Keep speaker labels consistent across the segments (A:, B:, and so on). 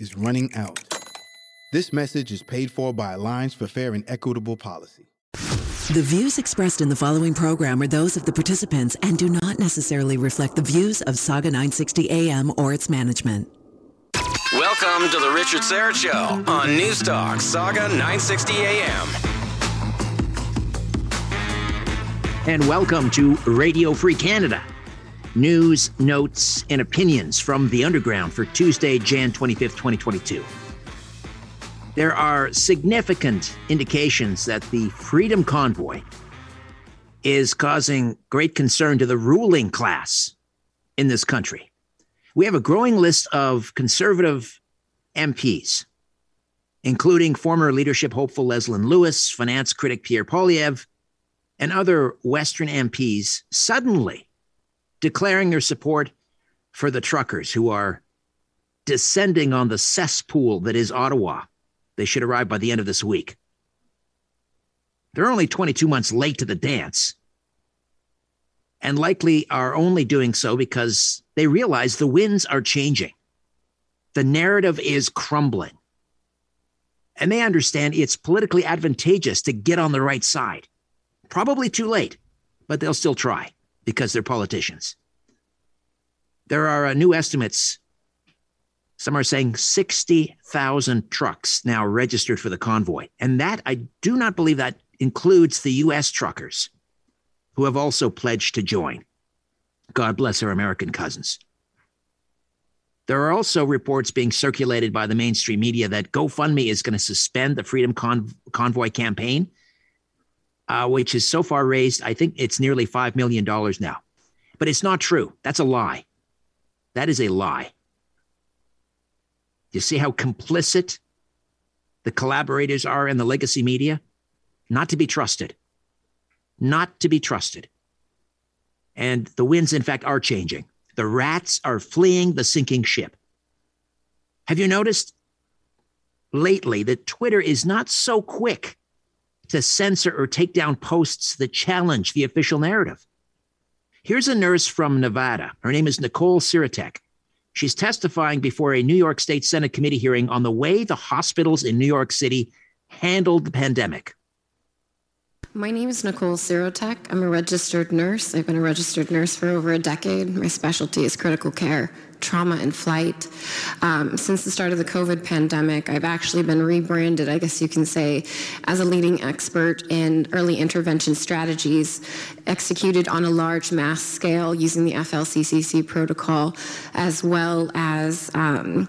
A: is running out. This message is paid for by Alliance for Fair and Equitable Policy.
B: The views expressed in the following program are those of the participants and do not necessarily reflect the views of Saga 960 AM or its management.
C: Welcome to the Richard Syrett Show on News Talk Saga 960 AM.
D: And welcome to Radio Free Canada. News, notes, and opinions from the underground for Tuesday, Jan 25th, 2022. There are significant indications that the Freedom Convoy is causing great concern to the ruling class in this country. We have a growing list of conservative MPs, including former leadership hopeful Leslyn Lewis, finance critic Pierre Poilievre, and other Western MPs suddenly declaring their support for the truckers who are descending on the cesspool that is Ottawa they should arrive by the end of this week. They're only 22 months late to the dance and likely are only doing so because they realize the winds are changing. The narrative is crumbling. And they understand it's politically advantageous to get on the right side. Probably too late, but they'll still try because they're politicians. There are uh, new estimates some are saying 60,000 trucks now registered for the convoy. And that, I do not believe that includes the U.S. truckers who have also pledged to join. God bless our American cousins. There are also reports being circulated by the mainstream media that GoFundMe is going to suspend the Freedom Con- Convoy campaign, uh, which has so far raised, I think it's nearly $5 million now. But it's not true. That's a lie. That is a lie. You see how complicit the collaborators are in the legacy media? Not to be trusted. Not to be trusted. And the winds, in fact, are changing. The rats are fleeing the sinking ship. Have you noticed lately that Twitter is not so quick to censor or take down posts that challenge the official narrative? Here's a nurse from Nevada. Her name is Nicole Sirotek. She's testifying before a New York State Senate committee hearing on the way the hospitals in New York City handled the pandemic.
E: My name is Nicole Sirotek. I'm a registered nurse. I've been a registered nurse for over a decade. My specialty is critical care, trauma, and flight. Um, since the start of the COVID pandemic, I've actually been rebranded, I guess you can say, as a leading expert in early intervention strategies executed on a large mass scale using the FLCCC protocol, as well as um,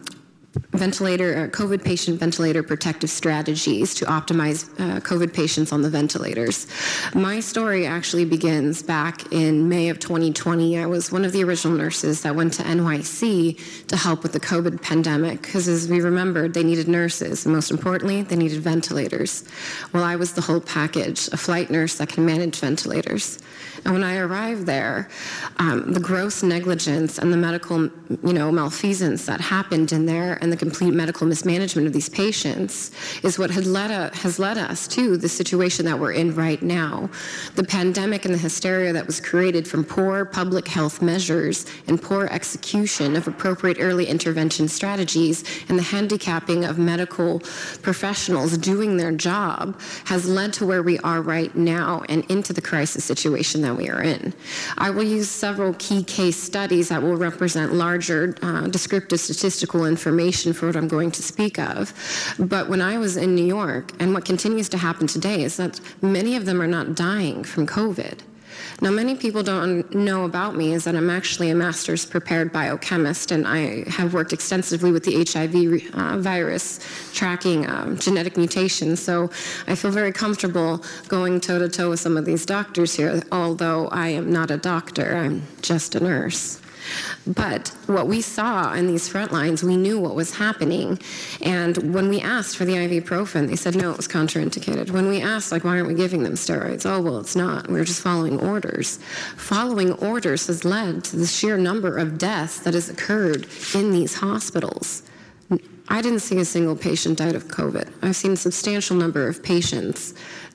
E: ventilator, uh, COVID patient ventilator protective strategies to optimize uh, COVID patients on the ventilators. My story actually begins back in May of 2020. I was one of the original nurses that went to NYC to help with the COVID pandemic because, as we remembered, they needed nurses, and most importantly, they needed ventilators. Well, I was the whole package, a flight nurse that can manage ventilators. And when I arrived there, um, the gross negligence and the medical, you know, malfeasance that happened in there and the complete medical mismanagement of these patients is what had led a, has led us to the situation that we're in right now. The pandemic and the hysteria that was created from poor public health measures and poor execution of appropriate early intervention strategies and the handicapping of medical professionals doing their job has led to where we are right now and into the crisis situation that we are in. I will use several key case studies that will represent larger uh, descriptive statistical information for what I'm going to speak of. But when I was in New York, and what continues to happen today is that many of them are not dying from COVID. Now, many people don't know about me is that I'm actually a master's prepared biochemist, and I have worked extensively with the HIV uh, virus tracking um, genetic mutations. So I feel very comfortable going toe to toe with some of these doctors here, although I am not a doctor, I'm just a nurse. But what we saw in these front lines, we knew what was happening. And when we asked for the ibuprofen, they said no, it was contraindicated. When we asked, like, why aren't we giving them steroids? Oh, well, it's not. We are just following orders. Following orders has led to the sheer number of deaths that has occurred in these hospitals. I didn't see a single patient died of COVID. I've seen a substantial number of patients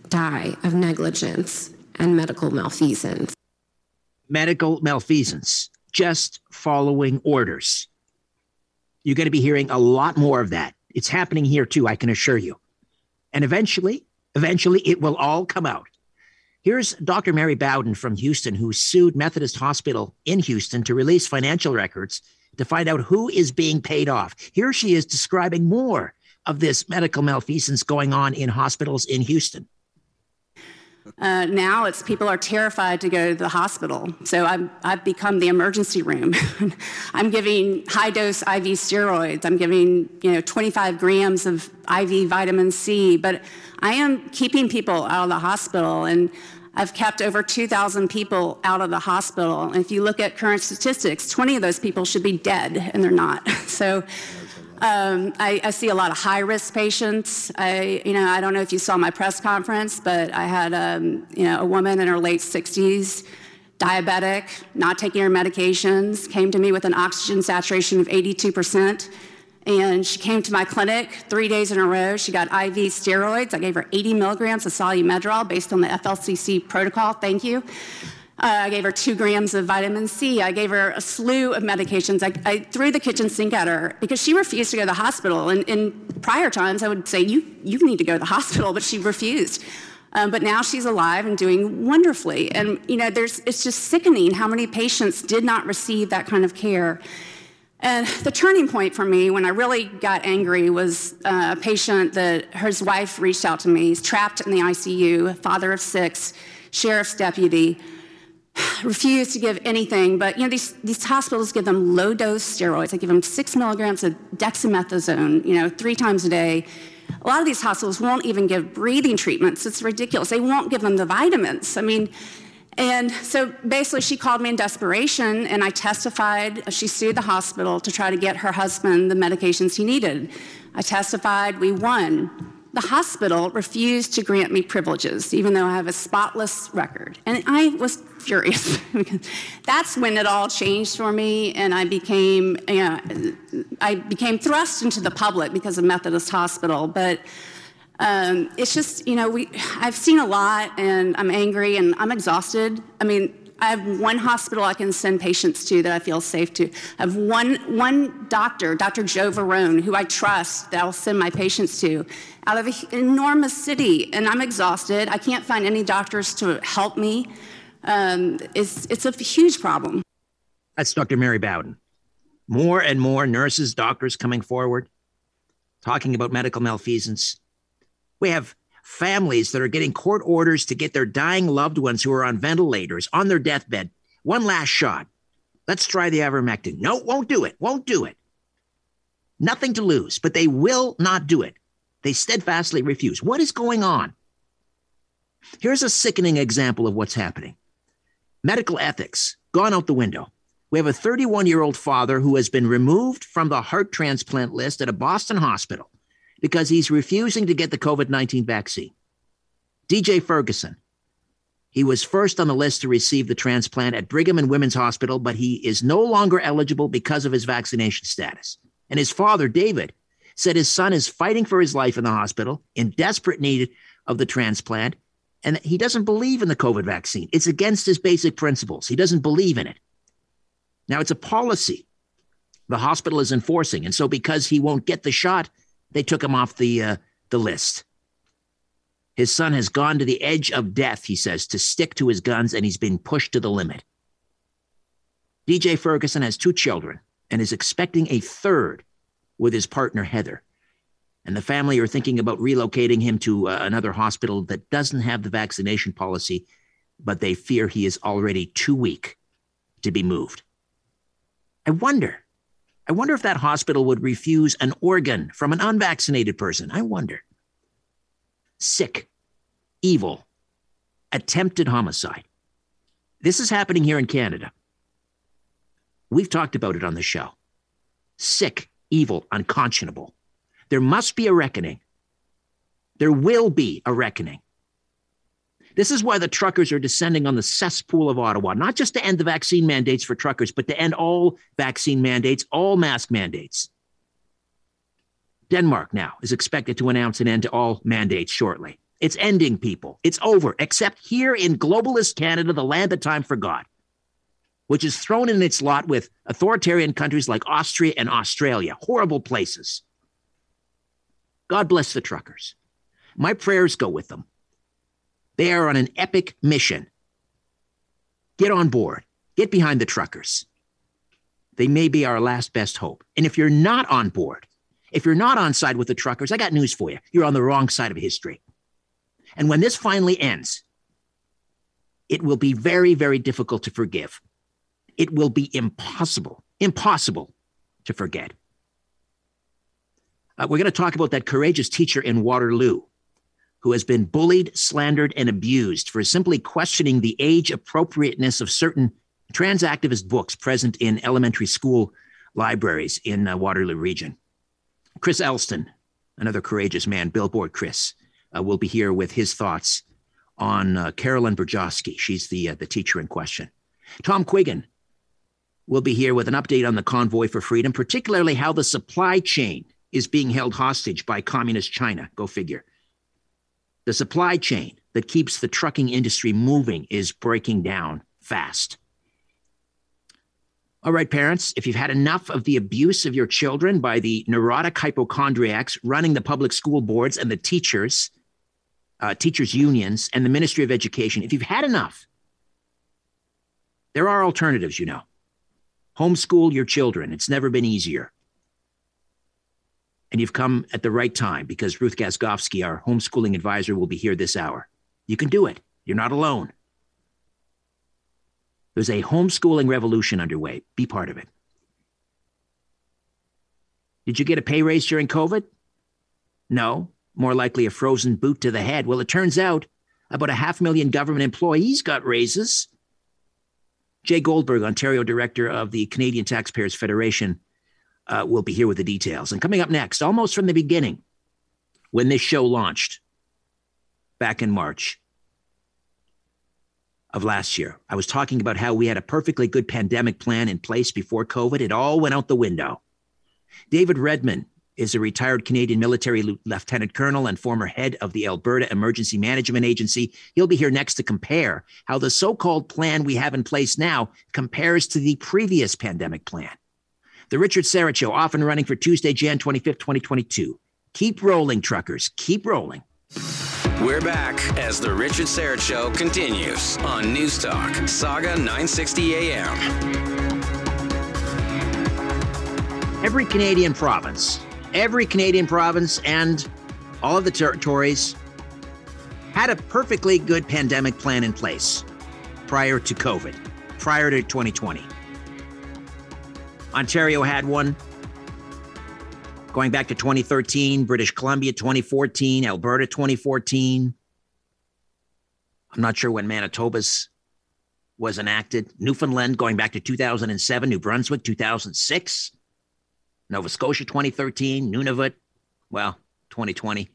E: die of negligence and medical malfeasance.
D: Medical malfeasance just following orders. You're going to be hearing a lot more of that. It's happening here too, I can assure you. And eventually, eventually, it will all come out. Here's Dr. Mary Bowden from Houston, who sued Methodist Hospital in Houston to release financial records to find out who is being paid off. Here she is describing more of this medical malfeasance going on in hospitals in Houston.
F: Uh, now it's people are terrified to go to the hospital. So I've, I've become the emergency room. I'm giving high dose IV steroids. I'm giving you know 25 grams of IV vitamin C. But I am keeping people out of the hospital and. I've kept over 2,000 people out of the hospital. And if you look at current statistics, 20 of those people should be dead, and they're not. So um, I, I, see a lot of high risk patients. I, you know, I don't know if you saw my press conference, but I had, um, you know, a woman in her late 60s, diabetic, not taking her medications, came to me with an oxygen saturation of 82%. And she came to my clinic three days in a row. She got IV steroids. I gave her 80 milligrams of Solu-Medrol based on the FLCC protocol. Thank you. Uh, I gave her two grams of vitamin C. I gave her a slew of medications. I, I, threw the kitchen sink at her because she refused to go to the hospital. And in prior times, I would say, you, you need to go to the hospital, but she refused. Um, but now she's alive and doing wonderfully. And, you know, there's, it's just sickening how many patients did not receive that kind of care. And the turning point for me when I really got angry was uh, a patient that his wife reached out to me. He's trapped in the ICU, father of six, sheriff's deputy refuse to give anything, but you know, these, these hospitals give them low dose steroids. They give them six milligrams of dexamethasone, you know, three times a day. A lot of these hospitals won't even give breathing treatments. It's ridiculous. They won't give them the vitamins. I mean, and so basically, she called me in desperation, and I testified. She sued the hospital to try to get her husband the medications he needed. I testified, we won the hospital refused to grant me privileges, even though I have a spotless record. And I was furious because that's when it all changed for me, and I became, you know, I became thrust into the public because of Methodist Hospital. But um, it's just, you know, we, I've seen a lot, and I'm angry, and I'm exhausted. I mean, I have one hospital I can send patients to that I feel safe to. I have one, one doctor, Dr. Joe Varon, who I trust that I'll send my patients to out of an enormous city, and I'm exhausted. I can't find any doctors to help me. Um, it's, it's a huge problem.
D: That's Dr. Mary Bowden. More and more nurses, doctors coming forward, talking about medical malfeasance. We have families that are getting court orders to get their dying loved ones who are on ventilators on their deathbed one last shot. Let's try the ivermectin. No, won't do it. Won't do it. Nothing to lose, but they will not do it. They steadfastly refuse. What is going on? Here's a sickening example of what's happening medical ethics gone out the window. We have a 31 year old father who has been removed from the heart transplant list at a Boston hospital because he's refusing to get the COVID 19 vaccine. DJ Ferguson. He was first on the list to receive the transplant at Brigham and Women's Hospital, but he is no longer eligible because of his vaccination status. And his father, David, said his son is fighting for his life in the hospital, in desperate need of the transplant, and he doesn't believe in the COVID vaccine. It's against his basic principles. He doesn't believe in it. Now, it's a policy the hospital is enforcing. And so, because he won't get the shot, they took him off the, uh, the list. His son has gone to the edge of death, he says, to stick to his guns, and he's been pushed to the limit. DJ Ferguson has two children and is expecting a third with his partner, Heather. And the family are thinking about relocating him to uh, another hospital that doesn't have the vaccination policy, but they fear he is already too weak to be moved. I wonder, I wonder if that hospital would refuse an organ from an unvaccinated person. I wonder sick, evil, attempted homicide. This is happening here in Canada. We've talked about it on the show. Sick, evil, unconscionable. There must be a reckoning. There will be a reckoning. This is why the truckers are descending on the cesspool of Ottawa, not just to end the vaccine mandates for truckers, but to end all vaccine mandates, all mask mandates. Denmark now is expected to announce an end to all mandates shortly. It's ending, people. It's over, except here in globalist Canada, the land that time forgot, which is thrown in its lot with authoritarian countries like Austria and Australia, horrible places. God bless the truckers. My prayers go with them. They are on an epic mission. Get on board, get behind the truckers. They may be our last best hope. And if you're not on board, if you're not on side with the truckers, I got news for you. You're on the wrong side of history. And when this finally ends, it will be very, very difficult to forgive. It will be impossible, impossible to forget. Uh, we're going to talk about that courageous teacher in Waterloo who has been bullied, slandered, and abused for simply questioning the age appropriateness of certain trans activist books present in elementary school libraries in the Waterloo region. Chris Elston, another courageous man, Billboard Chris, uh, will be here with his thoughts on uh, Carolyn Burjoski. She's the, uh, the teacher in question. Tom Quiggin will be here with an update on the convoy for freedom, particularly how the supply chain is being held hostage by communist China. Go figure. The supply chain that keeps the trucking industry moving is breaking down fast. All right, parents, if you've had enough of the abuse of your children by the neurotic hypochondriacs running the public school boards and the teachers, uh, teachers' unions, and the Ministry of Education, if you've had enough, there are alternatives, you know. Homeschool your children. It's never been easier. And you've come at the right time because Ruth Gaskovski, our homeschooling advisor, will be here this hour. You can do it. You're not alone. There's a homeschooling revolution underway. Be part of it. Did you get a pay raise during COVID? No, more likely a frozen boot to the head. Well, it turns out about a half million government employees got raises. Jay Goldberg, Ontario director of the Canadian Taxpayers Federation, uh, will be here with the details. And coming up next, almost from the beginning, when this show launched back in March, of last year. I was talking about how we had a perfectly good pandemic plan in place before COVID. It all went out the window. David Redman is a retired Canadian military lieutenant colonel and former head of the Alberta Emergency Management Agency. He'll be here next to compare how the so called plan we have in place now compares to the previous pandemic plan. The Richard Syrett Show, off and running for Tuesday, Jan 25th, 2022. Keep rolling, truckers. Keep rolling.
C: We're back as the Richard Syrett Show continues on News Talk, Saga 960 AM.
D: Every Canadian province, every Canadian province, and all of the territories had a perfectly good pandemic plan in place prior to COVID, prior to 2020. Ontario had one going back to 2013, British Columbia 2014, Alberta 2014. I'm not sure when Manitoba's was enacted. Newfoundland going back to 2007, New Brunswick 2006, Nova Scotia 2013, Nunavut, well, 2020.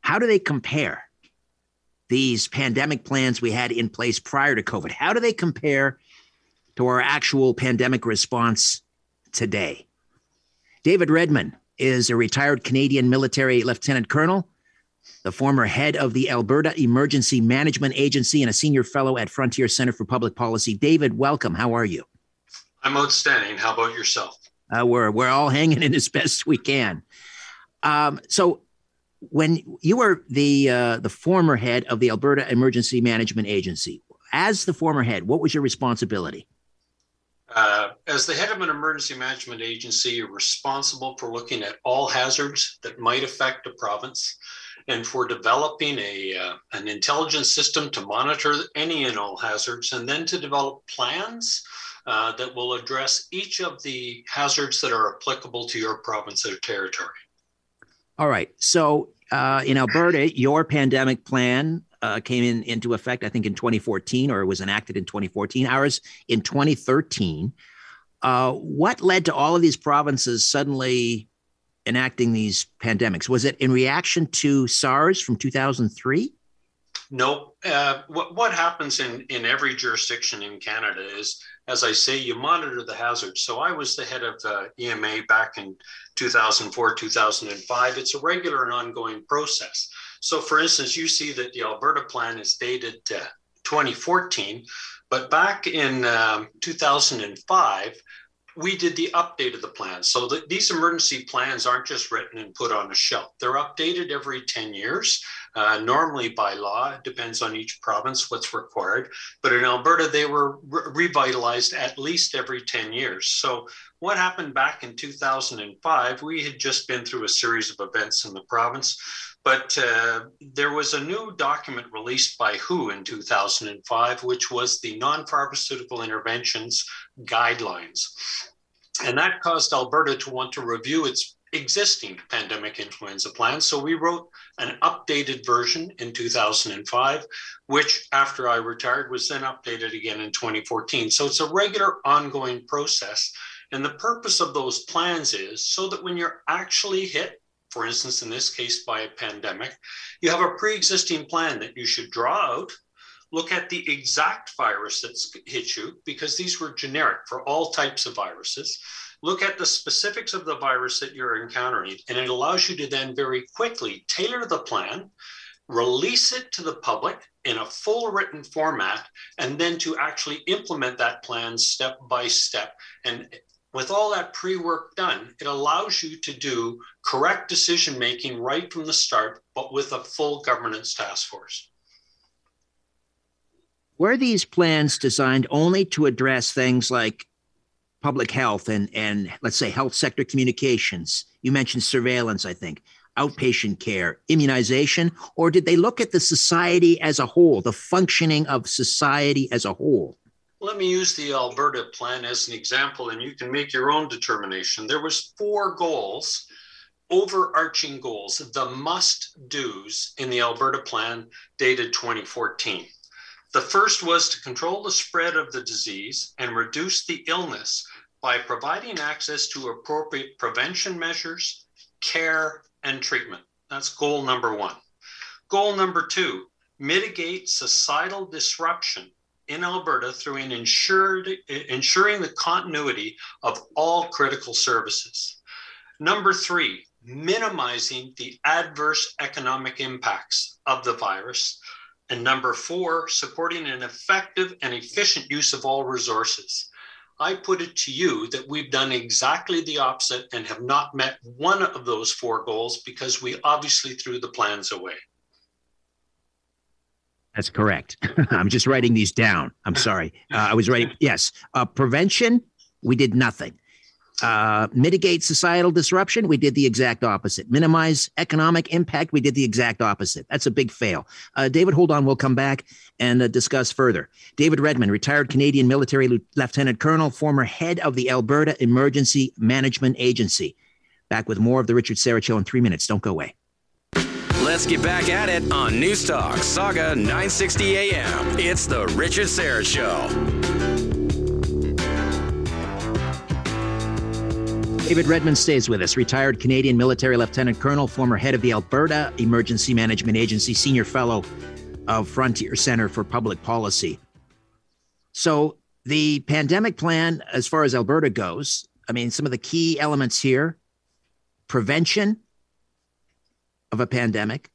D: How do they compare these pandemic plans we had in place prior to COVID. How do they compare to our actual pandemic response today? David Redman is a retired Canadian military lieutenant colonel, the former head of the Alberta Emergency Management Agency, and a senior fellow at Frontier Center for Public Policy. David, welcome. How are you?
G: I'm outstanding. How about yourself?
D: Uh, we're we're all hanging in as best we can. Um, so, when you were the uh, the former head of the Alberta Emergency Management Agency, as the former head, what was your responsibility?
G: Uh, as the head of an emergency management agency, you're responsible for looking at all hazards that might affect a province and for developing a, uh, an intelligence system to monitor any and all hazards, and then to develop plans uh, that will address each of the hazards that are applicable to your province or territory.
D: All right. So uh, in Alberta, your pandemic plan uh, came in into effect, I think, in 2014, or it was enacted in 2014. Ours in 2013. Uh, what led to all of these provinces suddenly enacting these pandemics? Was it in reaction to SARS from 2003?
G: No. Uh, what, what happens in, in every jurisdiction in Canada is, as I say, you monitor the hazards. So I was the head of uh, EMA back in 2004, 2005. It's a regular and ongoing process. So, for instance, you see that the Alberta plan is dated uh, 2014, but back in um, 2005, we did the update of the plan. So the, these emergency plans aren't just written and put on a shelf. They're updated every 10 years, uh, normally by law. It depends on each province what's required. But in Alberta, they were re- revitalized at least every 10 years. So what happened back in 2005, we had just been through a series of events in the province. But uh, there was a new document released by WHO in 2005, which was the Non Pharmaceutical Interventions Guidelines. And that caused Alberta to want to review its existing pandemic influenza plan. So we wrote an updated version in 2005, which after I retired was then updated again in 2014. So it's a regular ongoing process. And the purpose of those plans is so that when you're actually hit, for instance, in this case by a pandemic, you have a pre existing plan that you should draw out look at the exact virus that's hit you because these were generic for all types of viruses. Look at the specifics of the virus that you're encountering, and it allows you to then very quickly tailor the plan, release it to the public in a full written format, and then to actually implement that plan step by step. And with all that pre work done, it allows you to do correct decision making right from the start, but with a full governance task force.
D: Were these plans designed only to address things like public health and, and let's say health sector communications? You mentioned surveillance, I think, outpatient care, immunization, or did they look at the society as a whole, the functioning of society as a whole?
G: Let me use the Alberta plan as an example, and you can make your own determination. There was four goals, overarching goals, the must-dos in the Alberta plan dated 2014. The first was to control the spread of the disease and reduce the illness by providing access to appropriate prevention measures, care, and treatment. That's goal number one. Goal number two mitigate societal disruption in Alberta through an ensured, ensuring the continuity of all critical services. Number three, minimizing the adverse economic impacts of the virus and number four, supporting an effective and efficient use of all resources. I put it to you that we've done exactly the opposite and have not met one of those four goals because we obviously threw the plans away.
D: That's correct. I'm just writing these down. I'm sorry. Uh, I was writing, yes. Uh, prevention, we did nothing uh, mitigate societal disruption, we did the exact opposite. Minimize economic impact, we did the exact opposite. That's a big fail. Uh, David, hold on. We'll come back and uh, discuss further. David Redman, retired Canadian military lieutenant colonel, former head of the Alberta Emergency Management Agency. Back with more of the Richard Show in three minutes. Don't go away.
C: Let's get back at it on Newstalk Saga 960 AM. It's the Richard Syrett Show.
D: David Redman stays with us, retired Canadian military lieutenant colonel, former head of the Alberta Emergency Management Agency, senior fellow of Frontier Center for Public Policy. So, the pandemic plan, as far as Alberta goes, I mean, some of the key elements here prevention of a pandemic,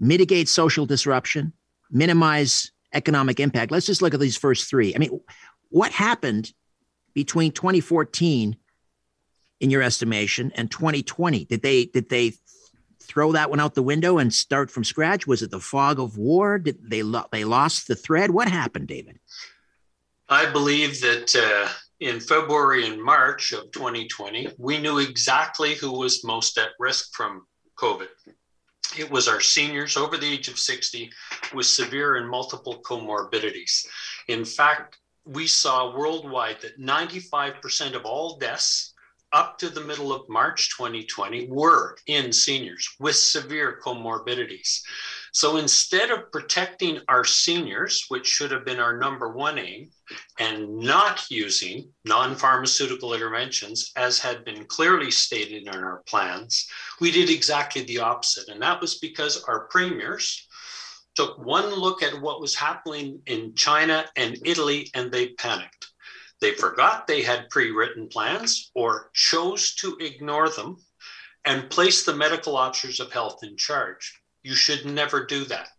D: mitigate social disruption, minimize economic impact. Let's just look at these first three. I mean, what happened between 2014 in your estimation and 2020 did they did they throw that one out the window and start from scratch? Was it the fog of war? Did they lo- they lost the thread? What happened david?
G: I believe that uh, in february and march of 2020 we knew exactly who was most at risk from covid it was our seniors over the age of 60 with severe and multiple comorbidities in fact we saw worldwide that 95% of all deaths up to the middle of March 2020 were in seniors with severe comorbidities. So instead of protecting our seniors, which should have been our number one aim, and not using non pharmaceutical interventions, as had been clearly stated in our plans, we did exactly the opposite. And that was because our premiers, took one look at what was happening in China and Italy and they panicked. They forgot they had pre written plans or chose to ignore them and place the medical officers of health in charge. You should never do that.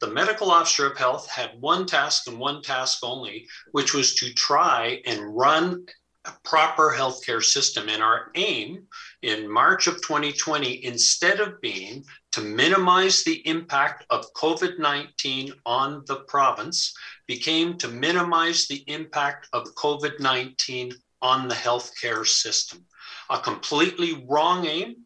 G: The medical officer of health had one task and one task only, which was to try and run a proper healthcare system. And our aim in March of 2020, instead of being to minimize the impact of COVID 19 on the province, became to minimize the impact of COVID 19 on the healthcare system. A completely wrong aim.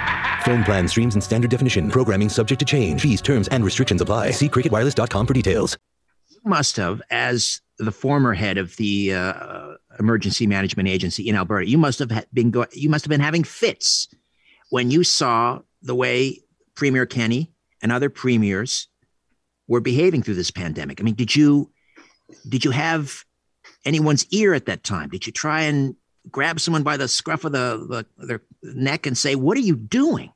H: Phone plan streams in standard definition. Programming subject to change. Fees, terms, and restrictions apply. See cricketwireless.com for details.
D: You must have, as the former head of the uh, emergency management agency in Alberta, you must have been go- you must have been having fits when you saw the way Premier Kenney and other premiers were behaving through this pandemic. I mean, did you did you have anyone's ear at that time? Did you try and grab someone by the scruff of the, the their neck and say, "What are you doing?"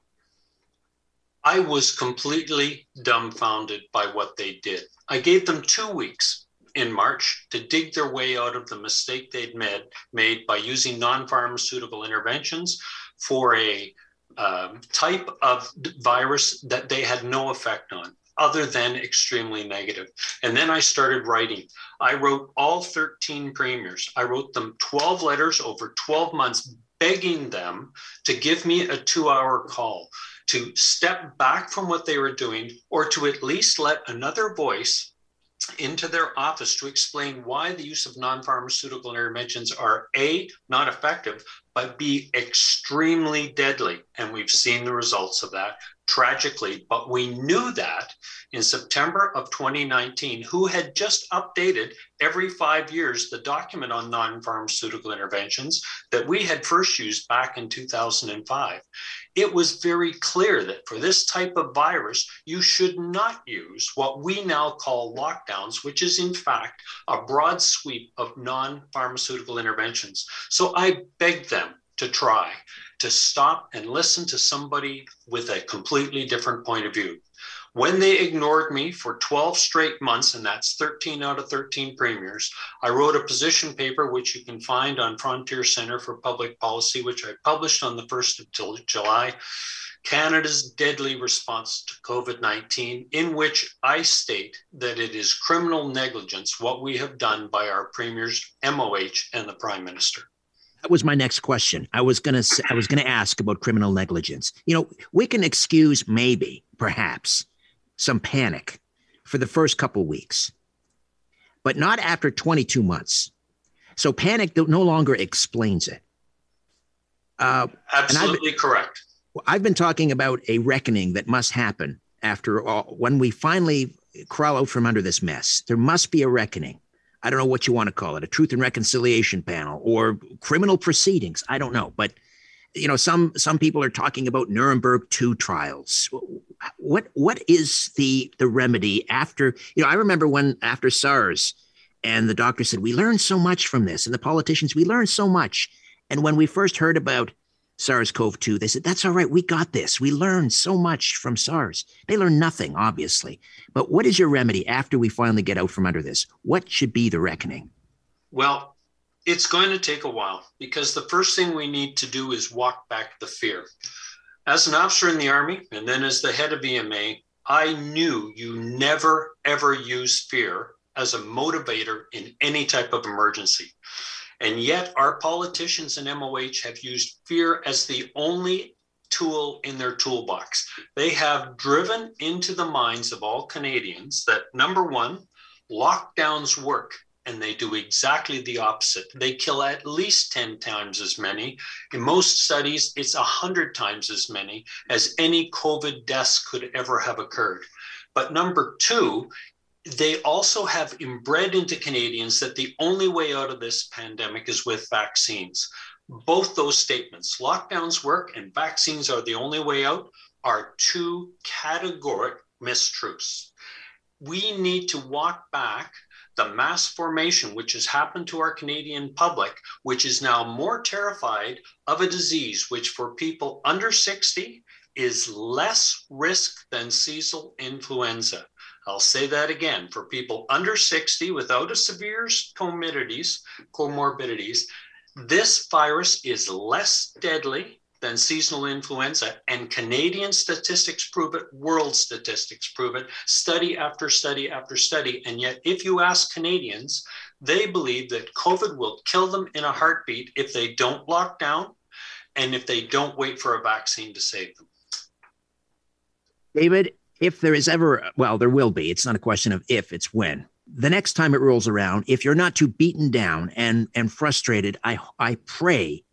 G: I was completely dumbfounded by what they did. I gave them two weeks in March to dig their way out of the mistake they'd made, made by using non pharmaceutical interventions for a um, type of virus that they had no effect on other than extremely negative. And then I started writing. I wrote all 13 premiers. I wrote them 12 letters over 12 months, begging them to give me a two hour call, to step back from what they were doing, or to at least let another voice into their office to explain why the use of non pharmaceutical interventions are A, not effective, but B, extremely deadly. And we've seen the results of that. Tragically, but we knew that in September of 2019, WHO had just updated every five years the document on non pharmaceutical interventions that we had first used back in 2005. It was very clear that for this type of virus, you should not use what we now call lockdowns, which is in fact a broad sweep of non pharmaceutical interventions. So I begged them to try to stop and listen to somebody with a completely different point of view. When they ignored me for 12 straight months, and that's 13 out of 13 premiers, I wrote a position paper, which you can find on Frontier Center for Public Policy, which I published on the 1st of July, Canada's deadly response to COVID 19, in which I state that it is criminal negligence what we have done by our premiers, MOH, and the Prime Minister
D: that was my next question. I was gonna I was gonna ask about criminal negligence. You know, we can excuse maybe, perhaps, some panic for the first couple weeks, but not after 22 months. So panic no longer explains it.
G: Uh, Absolutely I've, correct.
D: I've been talking about a reckoning that must happen after all. When we finally crawl out from under this mess, there must be a reckoning. I don't know what you want to call it, a truth and reconciliation panel or criminal proceedings. I don't know, but you know, some some people are talking about Nuremberg two trials. What what is the the remedy after? You know, I remember when after SARS, and the doctor said we learned so much from this, and the politicians we learned so much. And when we first heard about SARS CoV 2. They said, that's all right. We got this. We learned so much from SARS. They learned nothing, obviously. But what is your remedy after we finally get out from under this? What should be the reckoning?
G: Well, it's going to take a while because the first thing we need to do is walk back the fear. As an officer in the Army and then as the head of EMA, I knew you never, ever use fear as a motivator in any type of emergency. And yet, our politicians and MOH have used fear as the only tool in their toolbox. They have driven into the minds of all Canadians that number one, lockdowns work. And they do exactly the opposite. They kill at least 10 times as many. In most studies, it's 100 times as many as any COVID deaths could ever have occurred. But number two, they also have inbred into Canadians that the only way out of this pandemic is with vaccines. Both those statements, lockdowns work and vaccines are the only way out, are two categoric mistruths. We need to walk back the mass formation which has happened to our Canadian public, which is now more terrified of a disease which, for people under 60, is less risk than seasonal influenza. I'll say that again for people under 60 without a severe comorbidities, comorbidities, this virus is less deadly than seasonal influenza, and Canadian statistics prove it, world statistics prove it, study after study after study. And yet, if you ask Canadians, they believe that COVID will kill them in a heartbeat if they don't lock down and if they don't wait for a vaccine to save them.
D: David, if there is ever, well, there will be. It's not a question of if, it's when. The next time it rolls around, if you're not too beaten down and and frustrated, I I pray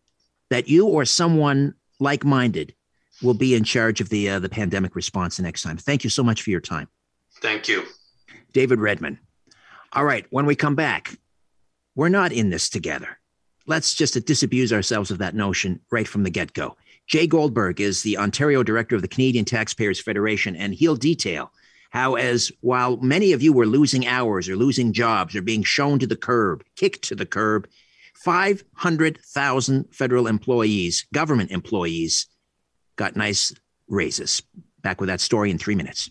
D: that you or someone like-minded will be in charge of the uh, the pandemic response the next time. Thank you so much for your time.
G: Thank you,
D: David Redman. All right, when we come back, we're not in this together. Let's just disabuse ourselves of that notion right from the get-go. Jay Goldberg is the Ontario director of the Canadian Taxpayers Federation, and he'll detail how, as while many of you were losing hours or losing jobs or being shown to the curb, kicked to the curb, 500,000 federal employees, government employees, got nice raises. Back with that story in three minutes.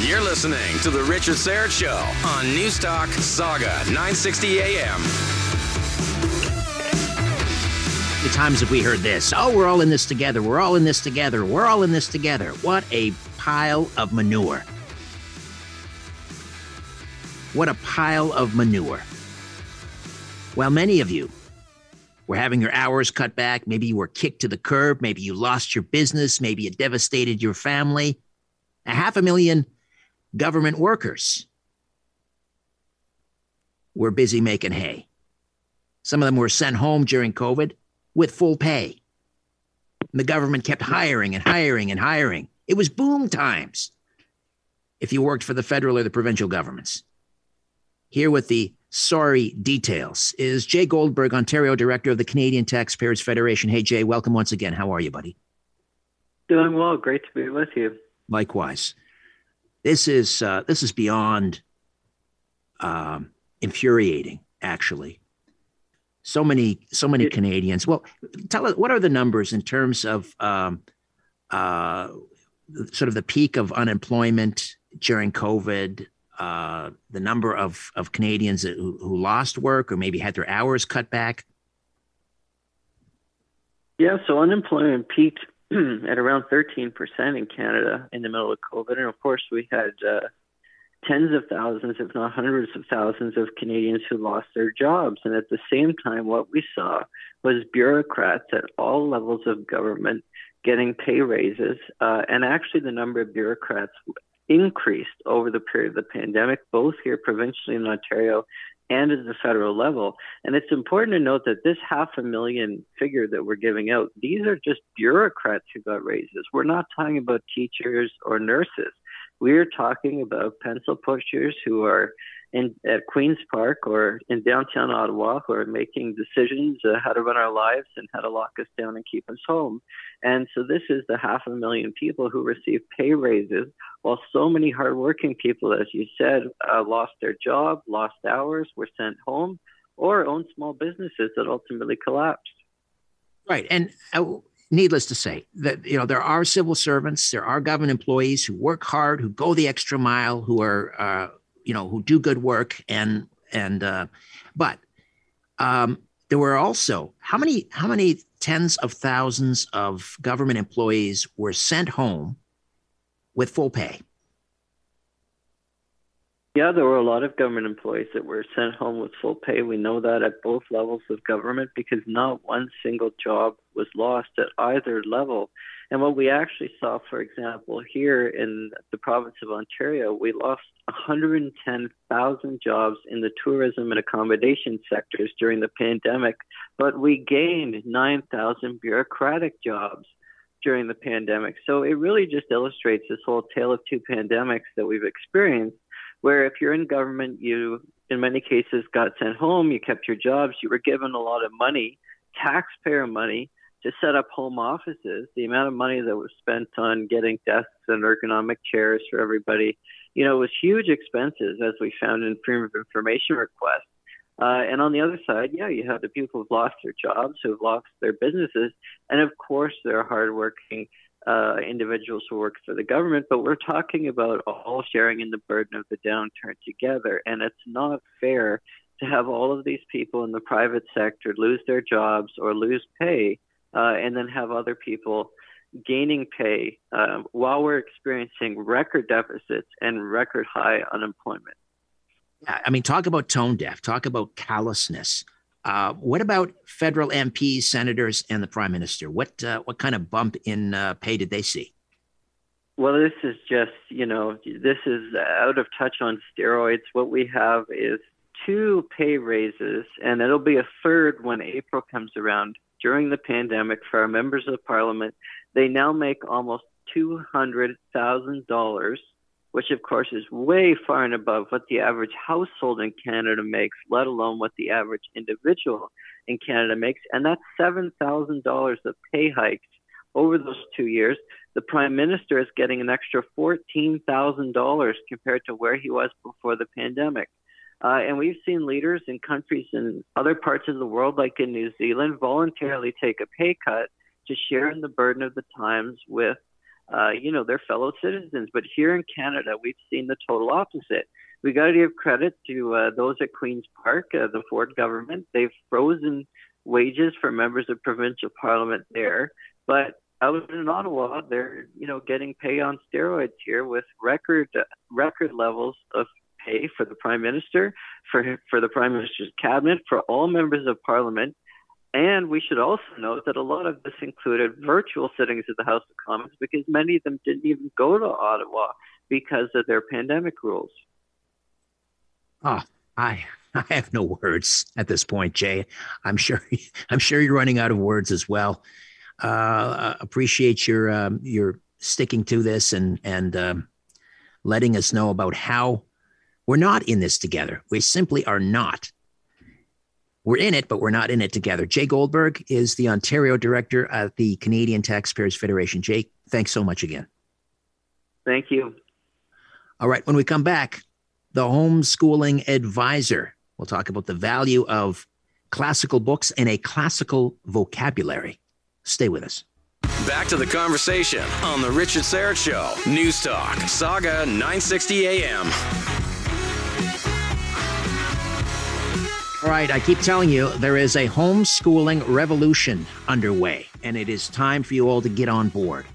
C: You're listening to The Richard Syrett Show on Newstalk Saga 960 AM
D: many times have we heard this? Oh, we're all in this together. We're all in this together. We're all in this together. What a pile of manure. What a pile of manure. Well, many of you were having your hours cut back. Maybe you were kicked to the curb. Maybe you lost your business. Maybe it devastated your family. A half a million government workers were busy making hay. Some of them were sent home during COVID with full pay. And the government kept hiring and hiring and hiring. It was boom times if you worked for the federal or the provincial governments. Here with the sorry details is Jay Goldberg, Ontario Director of the Canadian Taxpayers Federation. Hey, Jay, welcome once again. How are you, buddy?
I: Doing well. Great to be with you.
D: Likewise. This is uh, this is beyond um, infuriating, actually. So many, so many Canadians. Well, tell us what are the numbers in terms of um, uh, sort of the peak of unemployment during COVID, uh, the number of, of Canadians who, who lost work or maybe had their hours cut back?
I: Yeah, so unemployment peaked at around 13% in Canada in the middle of COVID. And of course, we had uh, tens of thousands, if not hundreds of thousands, of Canadians who lost their jobs. And at the same time, what we saw was bureaucrats at all levels of government getting pay raises. Uh, and actually, the number of bureaucrats increased over the period of the pandemic, both here provincially in Ontario and at the federal level. And it's important to note that this half a million figure that we're giving out, these are just bureaucrats who got raises. We're not talking about teachers or nurses. We're talking about pencil pushers who are in at Queens Park or in downtown Ottawa who are making decisions uh, how to run our lives and how to lock us down and keep us home. And so this is the half a million people who receive pay raises, while so many hardworking people, as you said, uh, lost their job, lost hours, were sent home, or owned small businesses that ultimately collapsed.
D: Right, and. Needless to say that you know there are civil servants there are government employees who work hard who go the extra mile who are uh, you know who do good work and and uh, but um, there were also how many how many tens of thousands of government employees were sent home with full pay
I: yeah, there were a lot of government employees that were sent home with full pay. We know that at both levels of government because not one single job was lost at either level. And what we actually saw, for example, here in the province of Ontario, we lost 110,000 jobs in the tourism and accommodation sectors during the pandemic, but we gained 9,000 bureaucratic jobs during the pandemic. So it really just illustrates this whole tale of two pandemics that we've experienced, where if you're in government, you in many cases got sent home, you kept your jobs, you were given a lot of money, taxpayer money to set up home offices, the amount of money that was spent on getting desks and ergonomic chairs for everybody, you know, was huge expenses as we found in freedom of information requests. Uh, and on the other side, yeah, you have the people who've lost their jobs, who've lost their businesses, and of course, there are hardworking uh, individuals who work for the government. But we're talking about all sharing in the burden of the downturn together, and it's not fair to have all of these people in the private sector lose their jobs or lose pay uh, and then have other people gaining pay uh, while we're experiencing record deficits and record high unemployment.
D: I mean, talk about tone deaf, talk about callousness. Uh, what about federal MPs, senators, and the prime minister? What uh, what kind of bump in uh, pay did they see?
I: Well, this is just you know this is out of touch on steroids. What we have is two pay raises, and it'll be a third when April comes around during the pandemic for our members of parliament. They now make almost $200,000, which of course is way far and above what the average household in Canada makes, let alone what the average individual in Canada makes. And that's $7,000 of pay hikes over those two years. The prime minister is getting an extra $14,000 compared to where he was before the pandemic. Uh, and we've seen leaders in countries in other parts of the world, like in New Zealand, voluntarily take a pay cut to share in the burden of the times with, uh, you know, their fellow citizens. But here in Canada, we've seen the total opposite. We got to give credit to uh, those at Queens Park, uh, the Ford government. They've frozen wages for members of provincial parliament there, but out in Ottawa, they're you know getting pay on steroids here with record record levels of pay for the prime minister, for for the prime minister's cabinet, for all members of parliament. And we should also note that a lot of this included virtual sittings of the House of Commons because many of them didn't even go to Ottawa because of their pandemic rules.
D: Ah, oh, I I have no words at this point, Jay. I'm sure I'm sure you're running out of words as well. Uh, appreciate your um, your sticking to this and and um, letting us know about how we're not in this together. We simply are not. We're in it, but we're not in it together. Jay Goldberg is the Ontario director at the Canadian Taxpayers Federation. Jay, thanks so much again.
I: Thank you.
D: All right. When we come back, the homeschooling advisor. We'll talk about the value of classical books and a classical vocabulary. Stay with us.
C: Back to the conversation on the Richard Syrett Show. News Talk, Saga 960 AM.
D: All right, I keep telling you, there is a homeschooling revolution underway, and it is time for you all to get on board.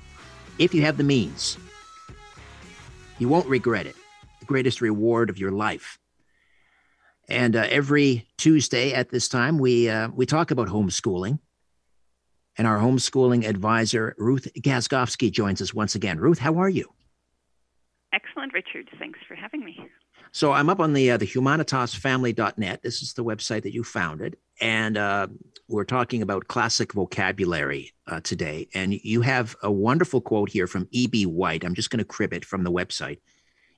D: If you have the means, you won't regret it. The greatest reward of your life. And uh, every Tuesday at this time, we uh, we talk about homeschooling. And our homeschooling advisor, Ruth Gaskovski, joins us once again. Ruth, how are you?
J: Excellent, Richard. Thanks for having me.
D: So I'm up on the uh, the humanitasfamily.net. This is the website that you founded, and uh, we're talking about classic vocabulary uh, today. And you have a wonderful quote here from E.B. White. I'm just going to crib it from the website.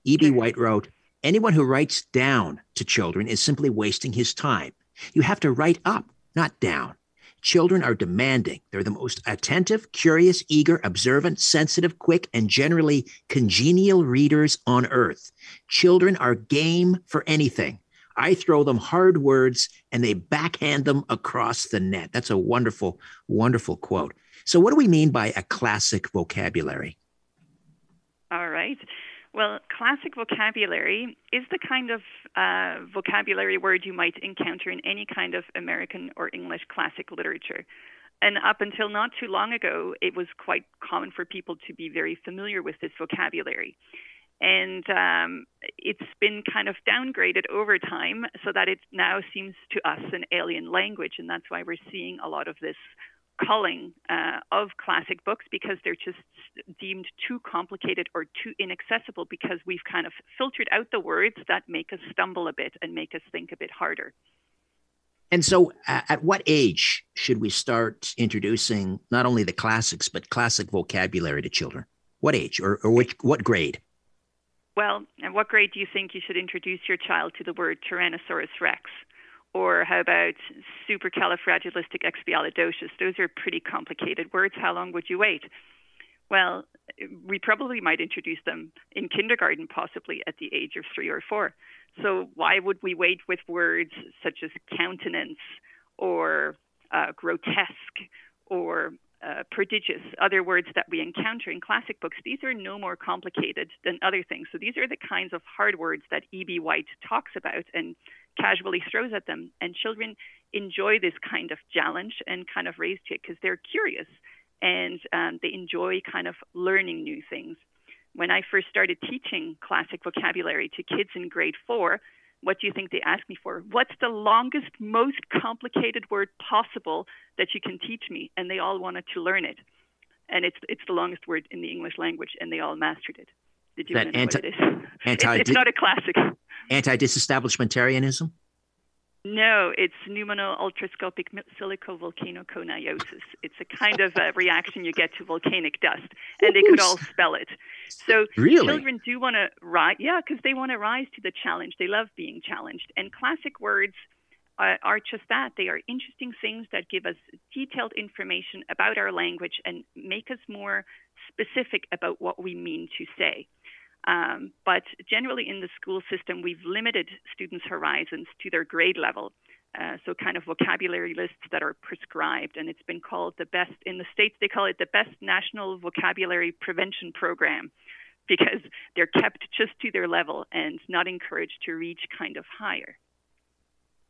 D: E.B. White wrote, "Anyone who writes down to children is simply wasting his time. You have to write up, not down. Children are demanding. They're the most attentive, curious, eager, observant, sensitive, quick, and generally congenial readers on earth. Children are game for anything. I throw them hard words and they backhand them across the net. That's a wonderful, wonderful quote. So, what do we mean by a classic vocabulary?
J: All right. Well, classic vocabulary is the kind of uh, vocabulary word you might encounter in any kind of American or English classic literature. And up until not too long ago, it was quite common for people to be very familiar with this vocabulary. And um, it's been kind of downgraded over time so that it now seems to us an alien language. And that's why we're seeing a lot of this culling uh, of classic books because they're just deemed too complicated or too inaccessible because we've kind of filtered out the words that make us stumble a bit and make us think a bit harder.
D: And so, uh, at what age should we start introducing not only the classics but classic vocabulary to children? What age or, or which, what grade?
J: Well, and what grade do you think you should introduce your child to the word Tyrannosaurus rex? Or how about supercalifragilisticexpialidocious? Those are pretty complicated words. How long would you wait? Well, we probably might introduce them in kindergarten, possibly at the age of three or four. So why would we wait with words such as countenance or uh, grotesque or uh, prodigious, other words that we encounter in classic books, these are no more complicated than other things. So these are the kinds of hard words that E.B. White talks about and casually throws at them. And children enjoy this kind of challenge and kind of raised to it because they're curious and um, they enjoy kind of learning new things. When I first started teaching classic vocabulary to kids in grade four, what do you think they asked me for? What's the longest, most complicated word possible that you can teach me? And they all wanted to learn it. And it's it's the longest word in the English language, and they all mastered it. Did you
D: that anti-
J: what it is?
D: Anti-
J: it's, it's not a classic.
D: Anti-disestablishmentarianism.
J: No, it's pneumono-ultrascopic silicovolcanoconiosis. It's a kind of a reaction you get to volcanic dust, and they could all spell it. So
D: Really?
J: children do want to rise, yeah, because they want to rise to the challenge. They love being challenged, and classic words uh, are just that. They are interesting things that give us detailed information about our language and make us more specific about what we mean to say. Um, but generally, in the school system, we've limited students' horizons to their grade level. Uh, so, kind of vocabulary lists that are prescribed, and it's been called the best in the states. They call it the best national vocabulary prevention program because they're kept just to their level and not encouraged to reach kind of higher.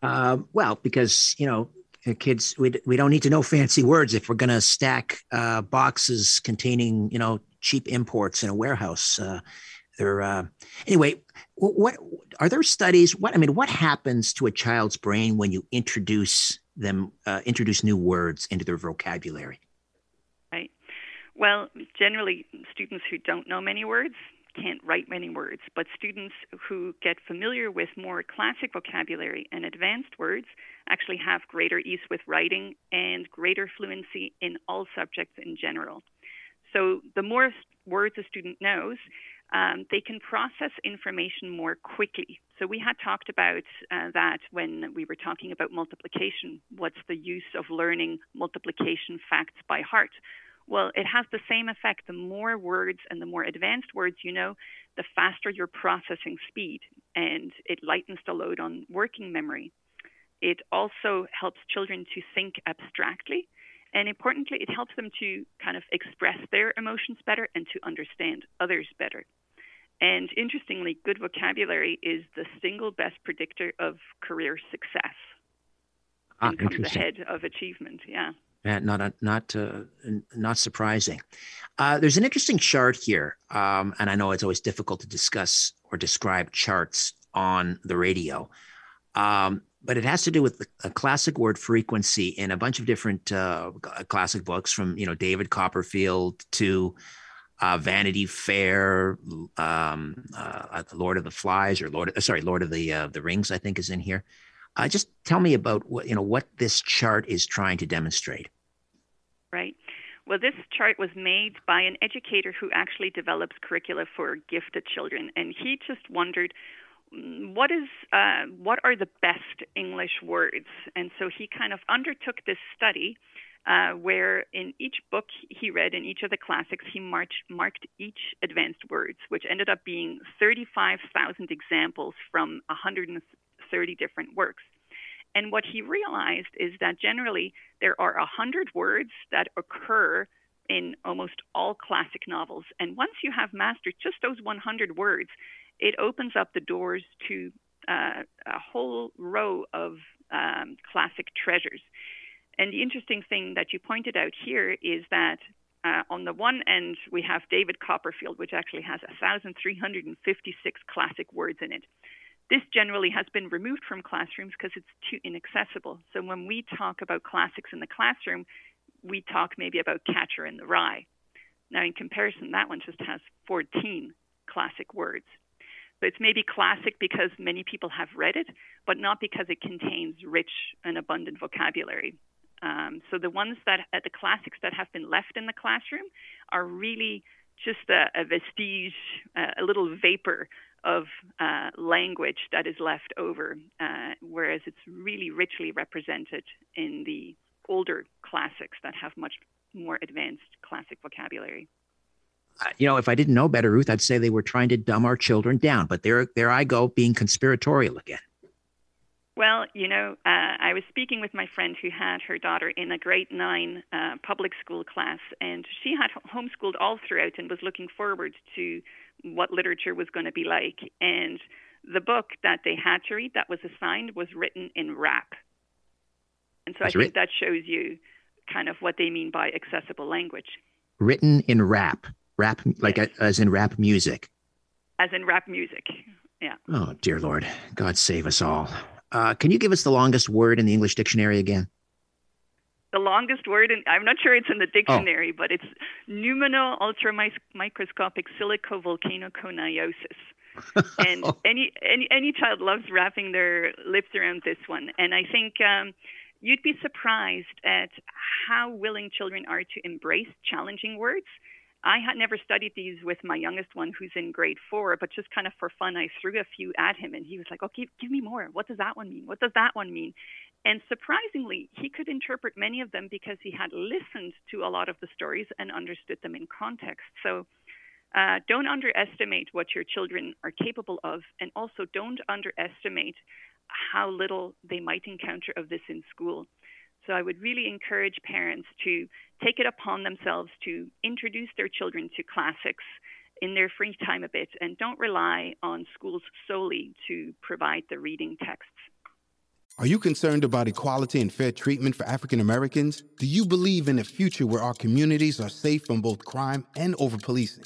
D: Uh, well, because you know, uh, kids, we we don't need to know fancy words if we're going to stack uh, boxes containing you know cheap imports in a warehouse. Uh, they're uh, anyway. wh- What are there studies? What I mean, what happens to a child's brain when you introduce them, uh, introduce new words into their vocabulary?
J: Right. Well, generally, students who don't know many words can't write many words, but students who get familiar with more classic vocabulary and advanced words actually have greater ease with writing and greater fluency in all subjects in general. So the more words a student knows, um, they can process information more quickly. So we had talked about uh, that when we were talking about multiplication. What's the use of learning multiplication facts by heart? Well, it has the same effect. The more words and the more advanced words you know, the faster your processing speed, and it lightens the load on working memory. It also helps children to think abstractly. And importantly, it helps them to kind of express their emotions better and to understand others better. And interestingly, good vocabulary is the single best predictor of career success.
D: Ah,
J: and comes ahead of achievement. Yeah.
D: Yeah, not not uh, not surprising. Uh, there's an interesting chart here, um, and I know it's always difficult to discuss or describe charts on the radio. Um, but it has to do with a classic word frequency in a bunch of different uh, classic books, from you know David Copperfield to uh, Vanity Fair, um, uh, Lord of the Flies, or Lord, sorry, Lord of the uh, the Rings, I think is in here. Uh, just tell me about what you know what this chart is trying to demonstrate.
J: Right. Well, this chart was made by an educator who actually develops curricula for gifted children, and he just wondered what is uh, what are the best English words? And so he kind of undertook this study uh, where in each book he read in each of the classics he marked, marked each advanced words, which ended up being 35,000 examples from 130 different works. And what he realized is that generally there are 100 words that occur in almost all classic novels. And once you have mastered just those 100 words, it opens up the doors to uh, a whole row of um, classic treasures. And the interesting thing that you pointed out here is that uh, on the one end, we have David Copperfield, which actually has 1,356 classic words in it. This generally has been removed from classrooms because it's too inaccessible. So when we talk about classics in the classroom, we talk maybe about Catcher in the Rye. Now, in comparison, that one just has 14 classic words. So it's maybe classic because many people have read it, but not because it contains rich and abundant vocabulary. Um, so the ones that uh, the classics that have been left in the classroom are really just a, a vestige, uh, a little vapor of uh, language that is left over, uh, whereas it's really richly represented in the older classics that have much more advanced classic vocabulary
D: you know, if I didn't know better, Ruth, I'd say they were trying to dumb our children down. But there, there I go, being conspiratorial again.
J: Well, you know, uh, I was speaking with my friend who had her daughter in a grade nine uh, public school class, and she had homeschooled all throughout and was looking forward to what literature was going to be like. And the book that they had to read that was assigned was written in rap. And so That's I think that shows you kind of what they mean by accessible language.
D: Written in rap rap like as in rap music?
J: As in rap music yeah.
D: Oh dear lord god save us all. Uh, can you give us the longest word in the english dictionary again?
J: The longest word and i'm not sure it's in the dictionary oh. but it's pneumono ultramicroscopic silicovolcanoconiosis. And any, any any child loves wrapping their lips around this one. And i think um, you'd be surprised at how willing children are to embrace challenging words I had never studied these with my youngest one, who's in grade four, but just kind of for fun, I threw a few at him, and he was like, "Oh, give, give me more. What does that one mean? What does that one mean?" And surprisingly, he could interpret many of them because he had listened to a lot of the stories and understood them in context. So. Uh, don't underestimate what your children are capable of, and also don't underestimate how little they might encounter of this in school. So I would really encourage parents to take it upon themselves to introduce their children to classics in their free time a bit and don't rely on schools solely to provide the reading texts.
A: Are you concerned about equality and fair treatment for African Americans? Do you believe in a future where our communities are safe from both crime and over policing?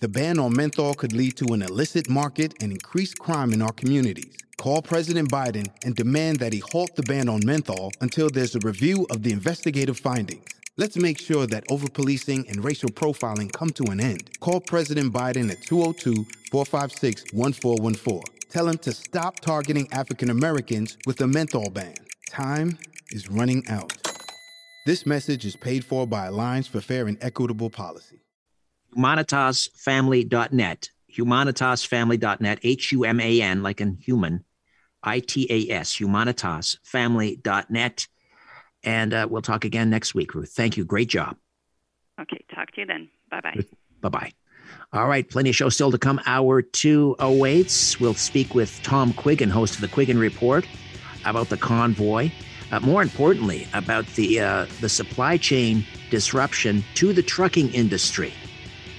A: The ban on menthol could lead to an illicit market and increased crime in our communities. Call President Biden and demand that he halt the ban on menthol until there's a review of the investigative findings. Let's make sure that overpolicing and racial profiling come to an end. Call President Biden at 202 456 1414. Tell him to stop targeting African Americans with a menthol ban. Time is running out. This message is paid for by Alliance for Fair and Equitable Policy.
D: Humanitasfamily.net. Humanitasfamily.net. H U M A N, like in human. I T A S. Humanitasfamily.net and uh, we'll talk again next week, Ruth. Thank you. Great job.
J: Okay. Talk to you then. Bye bye.
D: Bye bye. All right. Plenty of show still to come. Hour two awaits. We'll speak with Tom Quiggin, host of the Quiggin Report, about the convoy. Uh, more importantly, about the uh, the supply chain disruption to the trucking industry.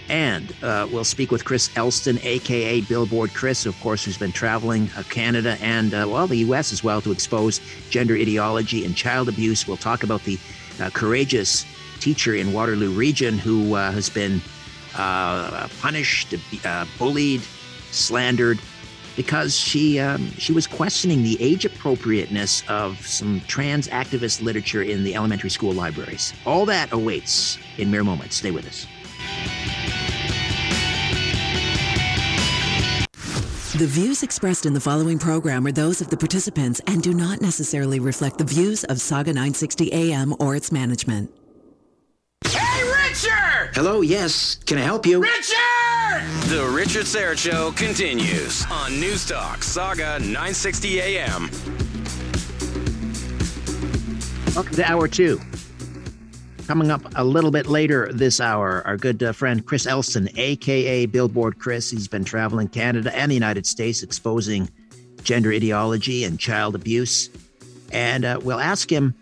D: And uh, we'll speak with Chris Elston, aka Billboard Chris, of course, who's been traveling uh, Canada and, uh, well, the U.S. as well to expose gender ideology and child abuse. We'll talk about the uh, courageous teacher in Waterloo Region who uh, has been uh, punished, bullied, slandered because she um, she was questioning the age appropriateness of some trans activist literature in the elementary school libraries. All that awaits in mere moments. Stay with us.
B: The views expressed in the following program are those of the participants and do not necessarily reflect the views of Saga 960 AM or its management.
C: Hey, Richard!
D: Hello, yes. Can I help you?
C: Richard! The Richard Syrett Show continues on News Talk Saga 960 AM.
D: Welcome to hour two. Coming up a little bit later this hour, our good uh, friend Chris Elston, aka Billboard Chris. He's been traveling Canada and the United States exposing gender ideology and child abuse. And uh, we'll ask him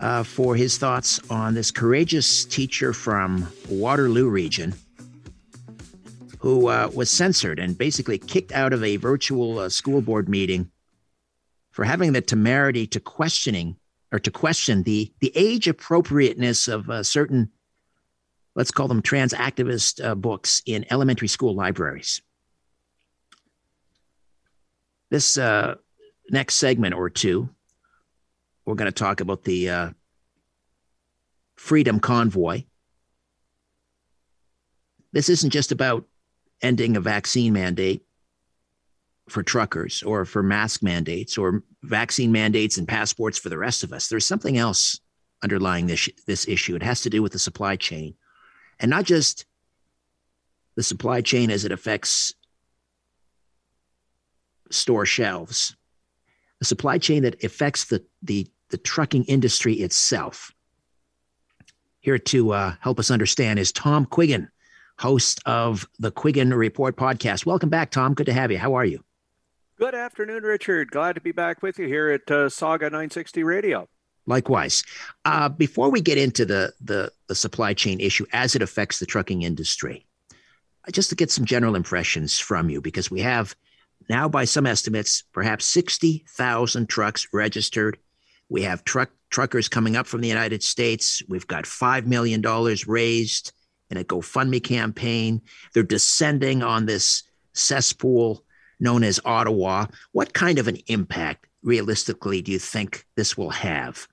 D: uh, for his thoughts on this courageous teacher from Waterloo region who uh, was censored and basically kicked out of a virtual uh, school board meeting for having the temerity to questioning or to question the the age appropriateness of uh, certain let's call them trans activist uh, books in elementary school libraries. This uh, next segment or two we're going to talk about the uh, freedom convoy. This isn't just about ending a vaccine mandate for truckers or for mask mandates or vaccine mandates and passports for the rest of us. There's something else underlying this this issue. It has to do with the supply chain, and not just the supply chain as it affects store shelves. The supply chain that affects the the the trucking industry itself. Here to uh, help us understand is Tom Quiggin, host of the Quiggin Report podcast. Welcome back, Tom. Good to have you. How are you?
K: Good afternoon, Richard. Glad to be back with you here at uh, Saga 960 Radio.
D: Likewise. Uh, before we get into the, the, the supply chain issue as it affects the trucking industry, just to get some general impressions from you, because we have now, by some estimates, perhaps 60,000 trucks registered. We have truck truckers coming up from the United States. We've got $5 million raised in a GoFundMe campaign. They're descending on this cesspool known as Ottawa. What kind of an impact, realistically, do you think this will have?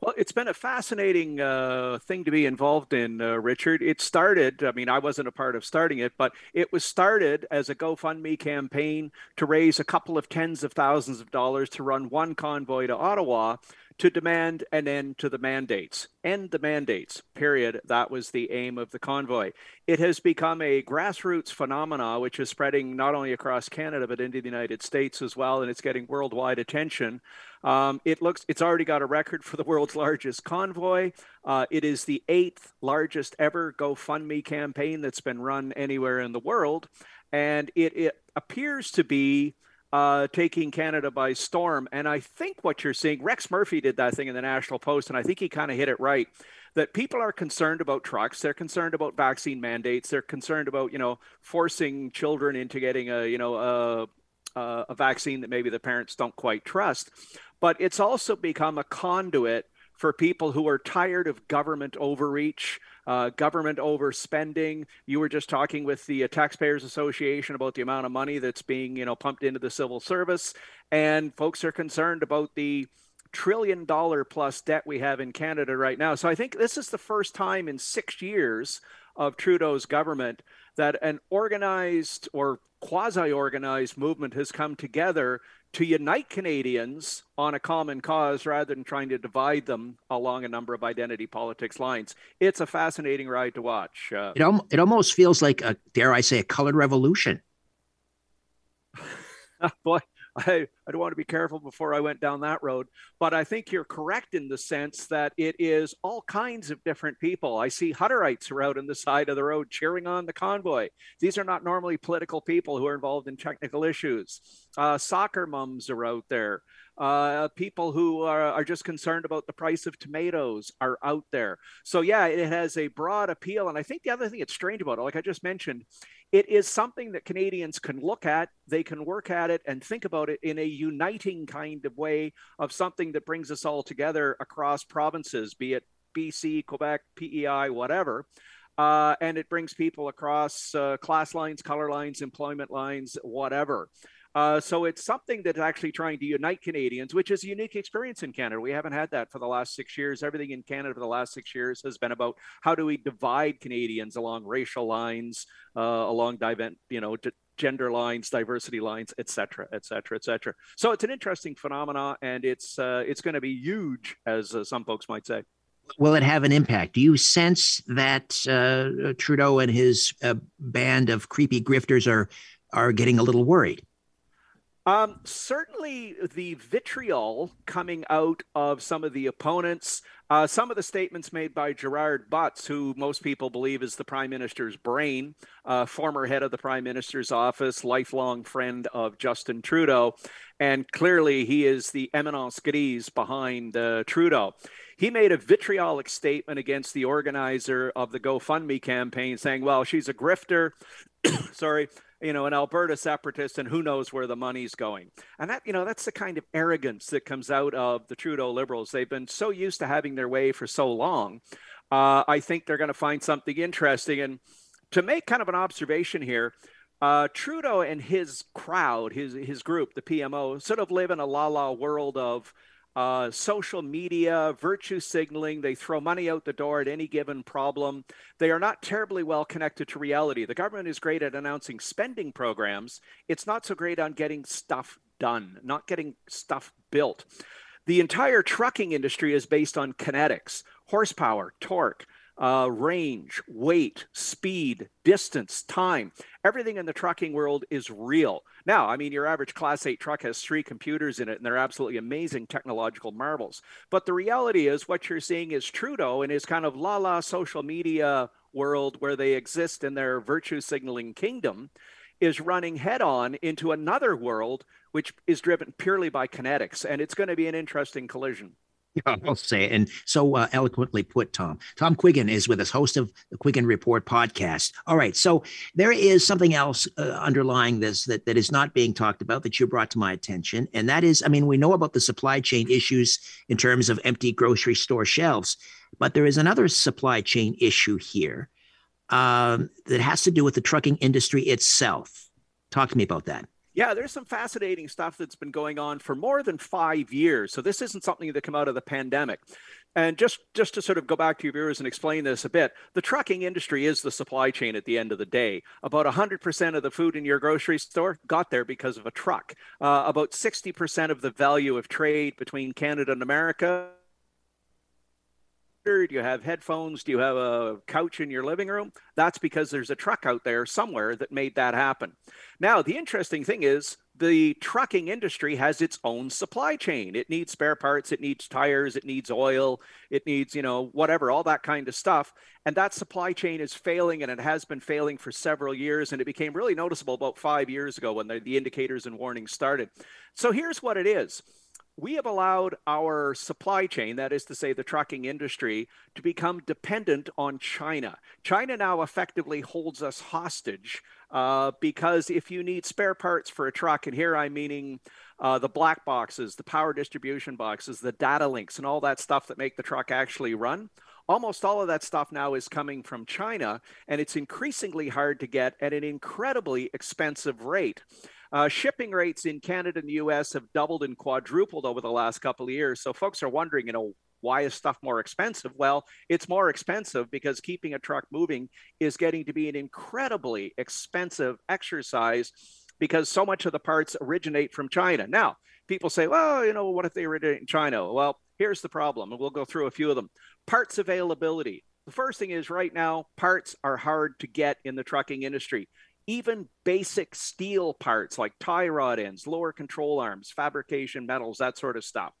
K: Well, it's been a fascinating uh, thing to be involved in, uh, Richard. It started, I mean, I wasn't a part of starting it, but it was started as a GoFundMe campaign to raise a couple of tens of thousands of dollars to run one convoy to Ottawa to demand an end to the mandates. End the mandates, period. That was the aim of the convoy. It has become a grassroots phenomena, which is spreading not only across Canada, but into the United States as well, and it's getting worldwide attention. Um, it looks it's already got a record for the world's largest convoy. Uh, it is the eighth largest ever GoFundMe campaign that's been run anywhere in the world, and it, it appears to be uh, taking Canada by storm. And I think what you're seeing, Rex Murphy did that thing in the National Post, and I think he kind of hit it right. That people are concerned about trucks. They're concerned about vaccine mandates. They're concerned about you know forcing children into getting a you know a, a vaccine that maybe the parents don't quite trust. But it's also become a conduit for people who are tired of government overreach, uh, government overspending. You were just talking with the uh, Taxpayers Association about the amount of money that's being, you know, pumped into the civil service, and folks are concerned about the trillion dollar plus debt we have in Canada right now. So I think this is the first time in six years of Trudeau's government that an organized or quasi organized movement has come together to unite Canadians on a common cause rather than trying to divide them along a number of identity politics lines. It's a fascinating ride to watch. Uh,
D: it, al- it almost feels like, a, dare I say, a colored revolution.
K: Boy, I, I'd want to be careful before I went down that road. But I think you're correct in the sense that it is all kinds of different people. I see Hutterites are out on the side of the road cheering on the convoy. These are not normally political people who are involved in technical issues. Uh, soccer mums are out there. Uh, people who are, are, just concerned about the price of tomatoes are out there. So, yeah, it has a broad appeal. And I think the other thing that's strange about it, like I just mentioned, it is something that Canadians can look at, they can work at it and think about it in a uniting kind of way of something that brings us all together across provinces, be it BC, Quebec, PEI, whatever. Uh, and it brings people across uh, class lines, color lines, employment lines, whatever. Uh, so it's something that's actually trying to unite Canadians, which is a unique experience in Canada. We haven't had that for the last six years. Everything in Canada for the last six years has been about how do we divide Canadians along racial lines, uh, along dive- you know, d- gender lines, diversity lines, et cetera, et cetera, et cetera. So it's an interesting phenomenon, and it's uh, it's going to be huge, as uh, some folks might say.
D: Will it have an impact? Do you sense that uh, Trudeau and his uh, band of creepy grifters are are getting a little worried?
K: Um, certainly, the vitriol coming out of some of the opponents, uh, some of the statements made by Gerald Butts, who most people believe is the prime minister's brain, uh, former head of the prime minister's office, lifelong friend of Justin Trudeau, and clearly he is the eminence grise behind uh, Trudeau. He made a vitriolic statement against the organizer of the GoFundMe campaign, saying, "Well, she's a grifter." Sorry you know, an Alberta separatist, and who knows where the money's going. And that, you know, that's the kind of arrogance that comes out of the Trudeau Liberals. They've been so used to having their way for so long. Uh, I think they're going to find something interesting. And to make kind of an observation here, uh, Trudeau and his crowd, his his group, the PMO, sort of live in a la la world of uh, social media, virtue signaling. They throw money out the door at any given problem. They are not terribly well connected to reality. The government is great at announcing spending programs, it's not so great on getting stuff done, not getting stuff built. The entire trucking industry is based on kinetics, horsepower, torque uh, range, weight, speed, distance, time. Everything in the trucking world is real. Now, I mean, your average Class 8 truck has three computers in it, and they're absolutely amazing technological marvels. But the reality is, what you're seeing is Trudeau in his kind of la la social media world where they exist in their virtue signaling kingdom is running head on into another world which is driven purely by kinetics. And it's going to be an interesting collision.
D: I'll say it. And so uh, eloquently put, Tom. Tom Quiggin is with us, host of the Quiggin Report podcast. All right. So there is something else uh, underlying this that, that is not being talked about that you brought to my attention. And that is, I mean, we know about the supply chain issues in terms of empty grocery store shelves, but there is another supply chain issue here um, that has to do with the trucking industry itself. Talk to me about that.
K: Yeah, there's some fascinating stuff that's been going on for more than five years. So this isn't something that came out of the pandemic. And just just to sort of go back to your viewers and explain this a bit, the trucking industry is the supply chain at the end of the day. About 100% of the food in your grocery store got there because of a truck. Uh, about 60% of the value of trade between Canada and America do you have headphones? Do you have a couch in your living room? That's because there's a truck out there somewhere that made that happen. Now, the interesting thing is the trucking industry has its own supply chain. It needs spare parts, it needs tires, it needs oil, it needs, you know, whatever, all that kind of stuff. And that supply chain is failing and it has been failing for several years. And it became really noticeable about five years ago when the, the indicators and warnings started. So here's what it is we have allowed our supply chain, that is to say, the trucking industry, to become dependent on China. China now effectively holds us hostage uh, because if you need spare parts for a truck, and here I'm meaning uh, the black boxes, the power distribution boxes, the data links, and all that stuff that make the truck actually run, almost all of that stuff now is coming from China, and it's increasingly hard to get at an incredibly expensive rate. Uh, shipping rates in Canada and the US have doubled and quadrupled over the last couple of years. So folks are wondering, you know, why is stuff more expensive? Well, it's more expensive because keeping a truck moving is getting to be an incredibly expensive exercise because so much of the parts originate from China. Now, people say, well, you know, what if they originate in China? Well, here's the problem, and we'll go through a few of them. Parts availability. The first thing is right now, parts are hard to get in the trucking industry even basic steel parts like tie rod ends, lower control arms, fabrication metals, that sort of stuff.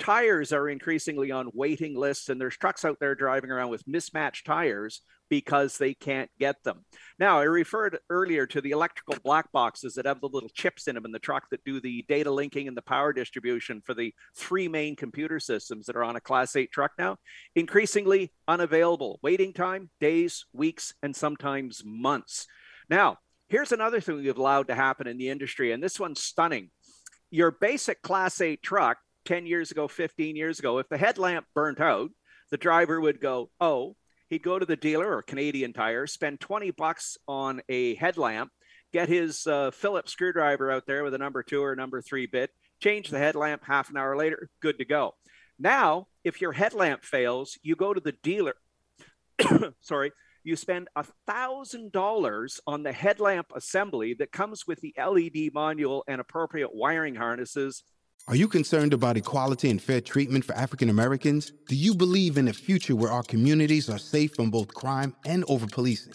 K: Tires are increasingly on waiting lists, and there's trucks out there driving around with mismatched tires because they can't get them. Now, I referred earlier to the electrical black boxes that have the little chips in them in the truck that do the data linking and the power distribution for the three main computer systems that are on a Class 8 truck now. Increasingly unavailable. Waiting time, days, weeks, and sometimes months. Now, Here's another thing we've allowed to happen in the industry, and this one's stunning. Your basic Class 8 truck 10 years ago, 15 years ago, if the headlamp burnt out, the driver would go, Oh, he'd go to the dealer or Canadian Tire, spend 20 bucks on a headlamp, get his uh, Phillips screwdriver out there with a number two or number three bit, change the headlamp half an hour later, good to go. Now, if your headlamp fails, you go to the dealer. sorry, you spend a $1,000 on the headlamp assembly that comes with the LED module and appropriate wiring harnesses.
A: Are you concerned about equality and fair treatment for African Americans? Do you believe in a future where our communities are safe from both crime and over policing?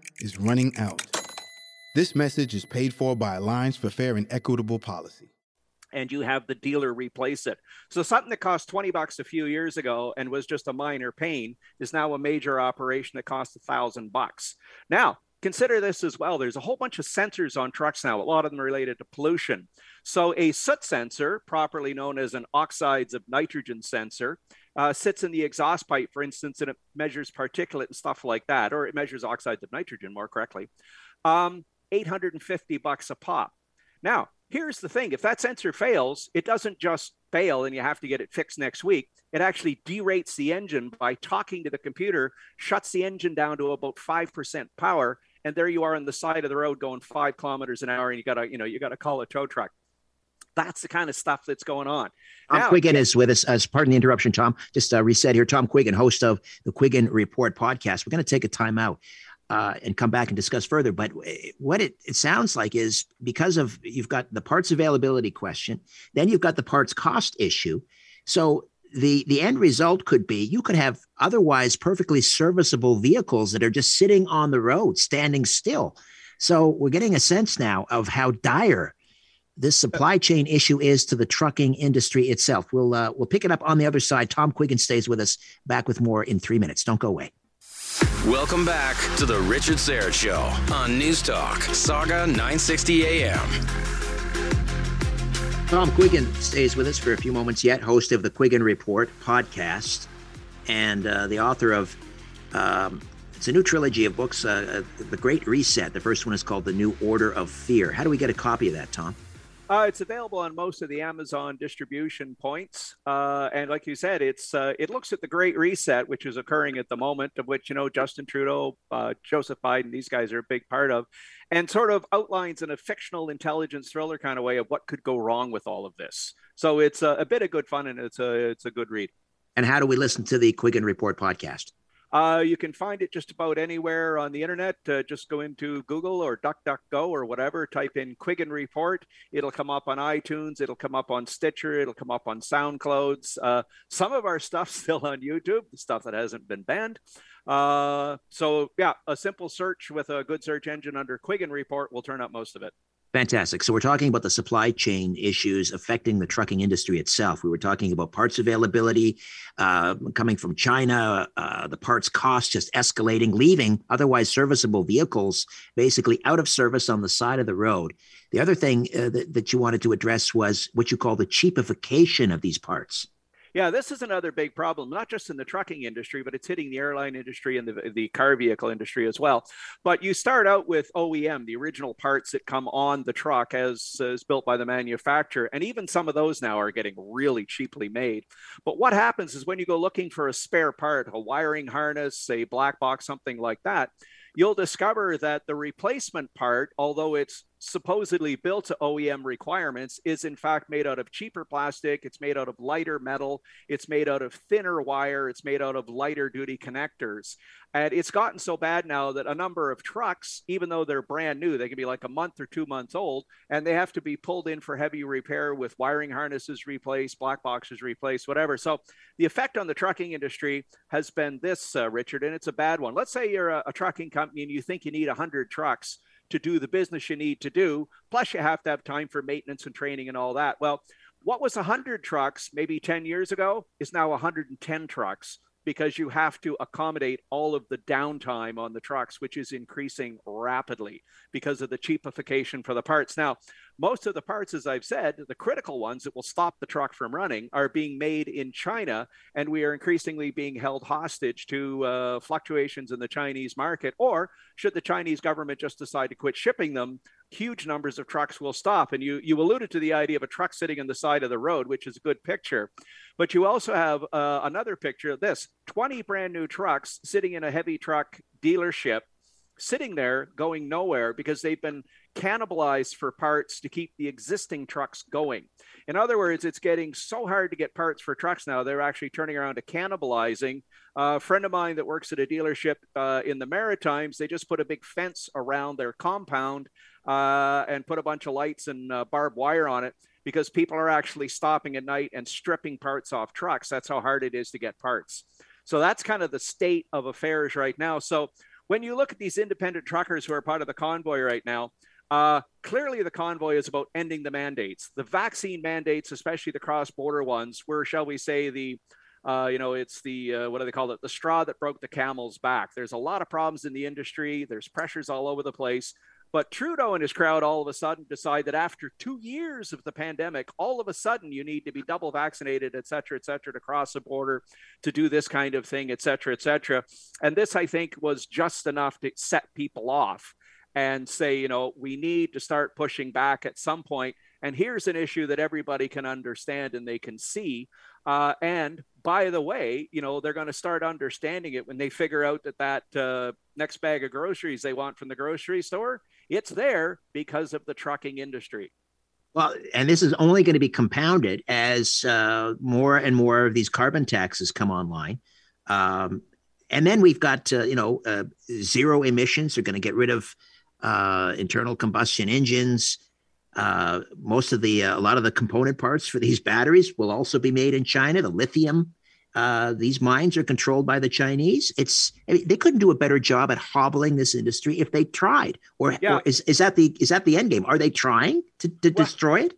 A: is running out. This message is paid for by Alliance for Fair and Equitable Policy
K: and you have the dealer replace it. So something that cost 20 bucks a few years ago and was just a minor pain is now a major operation that costs a thousand bucks. Now, consider this as well. There's a whole bunch of sensors on trucks now, a lot of them related to pollution. So a soot sensor, properly known as an oxides of nitrogen sensor, uh, sits in the exhaust pipe, for instance, and it measures particulate and stuff like that, or it measures oxides of nitrogen more correctly. Um, 850 bucks a pop. Now, here's the thing if that sensor fails, it doesn't just fail and you have to get it fixed next week. It actually derates the engine by talking to the computer, shuts the engine down to about 5% power. And there you are on the side of the road going five kilometers an hour, and you gotta, you know, you gotta call a tow truck. That's the kind of stuff that's going on.
D: Tom now, Quiggin is with us. As pardon the interruption, Tom. Just uh, reset here. Tom Quiggin, host of the Quiggin Report podcast. We're going to take a time out uh, and come back and discuss further. But what it, it sounds like is because of you've got the parts availability question, then you've got the parts cost issue. So the the end result could be you could have otherwise perfectly serviceable vehicles that are just sitting on the road, standing still. So we're getting a sense now of how dire this supply chain issue is to the trucking industry itself. We'll uh, we'll pick it up on the other side. Tom Quiggin stays with us. Back with more in three minutes. Don't go away.
C: Welcome back to the Richard Syrett Show on News Talk, Saga 960 AM.
D: Tom Quiggin stays with us for a few moments yet, host of the Quiggin Report podcast and uh, the author of um, it's a new trilogy of books, uh, uh, The Great Reset. The first one is called The New Order of Fear. How do we get a copy of that, Tom?
K: Uh, it's available on most of the Amazon distribution points, uh, and like you said, it's uh, it looks at the Great Reset, which is occurring at the moment, of which you know Justin Trudeau, uh, Joseph Biden, these guys are a big part of, and sort of outlines in a fictional intelligence thriller kind of way of what could go wrong with all of this. So it's a, a bit of good fun, and it's a it's a good read.
D: And how do we listen to the Quiggin Report podcast?
K: Uh, you can find it just about anywhere on the internet. Uh, just go into Google or DuckDuckGo or whatever, type in Quiggin Report. It'll come up on iTunes, it'll come up on Stitcher, it'll come up on SoundClouds. Uh, some of our stuff's still on YouTube, the stuff that hasn't been banned. Uh, so, yeah, a simple search with a good search engine under Quiggin Report will turn up most of it.
D: Fantastic. So we're talking about the supply chain issues affecting the trucking industry itself. We were talking about parts availability uh, coming from China, uh, the parts cost just escalating, leaving otherwise serviceable vehicles basically out of service on the side of the road. The other thing uh, that, that you wanted to address was what you call the cheapification of these parts.
K: Yeah, this is another big problem, not just in the trucking industry, but it's hitting the airline industry and the, the car vehicle industry as well. But you start out with OEM, the original parts that come on the truck as built by the manufacturer. And even some of those now are getting really cheaply made. But what happens is when you go looking for a spare part, a wiring harness, a black box, something like that, you'll discover that the replacement part, although it's supposedly built to OEM requirements, is in fact made out of cheaper plastic. It's made out of lighter metal. It's made out of thinner wire. It's made out of lighter duty connectors. And it's gotten so bad now that a number of trucks, even though they're brand new, they can be like a month or two months old, and they have to be pulled in for heavy repair with wiring harnesses replaced, black boxes replaced, whatever. So the effect on the trucking industry has been this, uh, Richard, and it's a bad one. Let's say you're a, a trucking company and you think you need 100 trucks to do the business you need to do. Plus, you have to have time for maintenance and training and all that. Well, what was 100 trucks maybe 10 years ago is now 110 trucks because you have to accommodate all of the downtime on the trucks, which is increasing rapidly because of the cheapification for the parts. Now, most of the parts, as I've said, the critical ones that will stop the truck from running, are being made in China, and we are increasingly being held hostage to uh, fluctuations in the Chinese market. Or should the Chinese government just decide to quit shipping them, huge numbers of trucks will stop. And you you alluded to the idea of a truck sitting on the side of the road, which is a good picture. But you also have uh, another picture of this: 20 brand new trucks sitting in a heavy truck dealership sitting there going nowhere because they've been cannibalized for parts to keep the existing trucks going. In other words, it's getting so hard to get parts for trucks now, they're actually turning around to cannibalizing. A friend of mine that works at a dealership uh, in the Maritimes, they just put a big fence around their compound uh, and put a bunch of lights and uh, barbed wire on it because people are actually stopping at night and stripping parts off trucks. That's how hard it is to get parts. So that's kind of the state of affairs right now. So when you look at these independent truckers who are part of the convoy right now, uh, clearly the convoy is about ending the mandates. The vaccine mandates, especially the cross-border ones, were, shall we say, the uh, you know, it's the uh, what do they call it? The straw that broke the camel's back. There's a lot of problems in the industry. There's pressures all over the place. But Trudeau and his crowd all of a sudden decide that after two years of the pandemic, all of a sudden you need to be double vaccinated, et cetera, et cetera, to cross the border, to do this kind of thing, et cetera, et cetera. And this, I think, was just enough to set people off and say, you know, we need to start pushing back at some point. And here's an issue that everybody can understand and they can see. Uh, and by the way, you know, they're going to start understanding it when they figure out that that uh, next bag of groceries they want from the grocery store, it's there because of the trucking industry.
D: Well, and this is only going to be compounded as uh, more and more of these carbon taxes come online. Um, and then we've got, uh, you know, uh, zero emissions. They're going to get rid of uh, internal combustion engines. Uh, most of the, uh, a lot of the component parts for these batteries will also be made in China. The lithium, uh, these mines are controlled by the Chinese. It's I mean, they couldn't do a better job at hobbling this industry if they tried. Or, yeah. or is, is that the is that the end game? Are they trying to, to well, destroy it?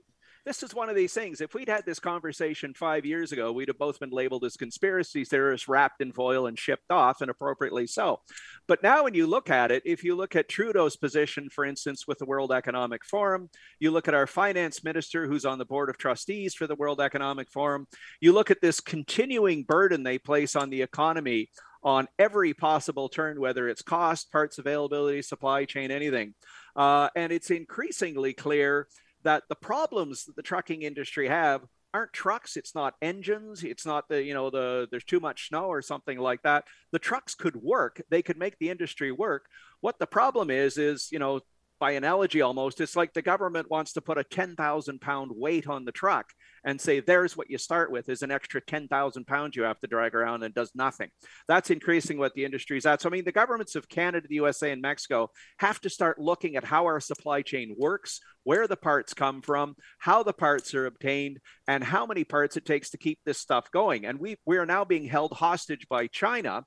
K: this is one of these things. If we'd had this conversation five years ago, we'd have both been labeled as conspiracy theorists wrapped in foil and shipped off, and appropriately so. But now, when you look at it, if you look at Trudeau's position, for instance, with the World Economic Forum, you look at our finance minister who's on the board of trustees for the World Economic Forum, you look at this continuing burden they place on the economy on every possible turn, whether it's cost, parts availability, supply chain, anything. Uh, and it's increasingly clear that the problems that the trucking industry have aren't trucks it's not engines it's not the you know the there's too much snow or something like that. The trucks could work they could make the industry work. What the problem is is you know by analogy almost it's like the government wants to put a 10,000 pound weight on the truck and say there's what you start with is an extra 10,000 pounds you have to drag around and does nothing. That's increasing what the industry is at. So I mean the governments of Canada, the USA and Mexico have to start looking at how our supply chain works, where the parts come from, how the parts are obtained and how many parts it takes to keep this stuff going. And we we are now being held hostage by China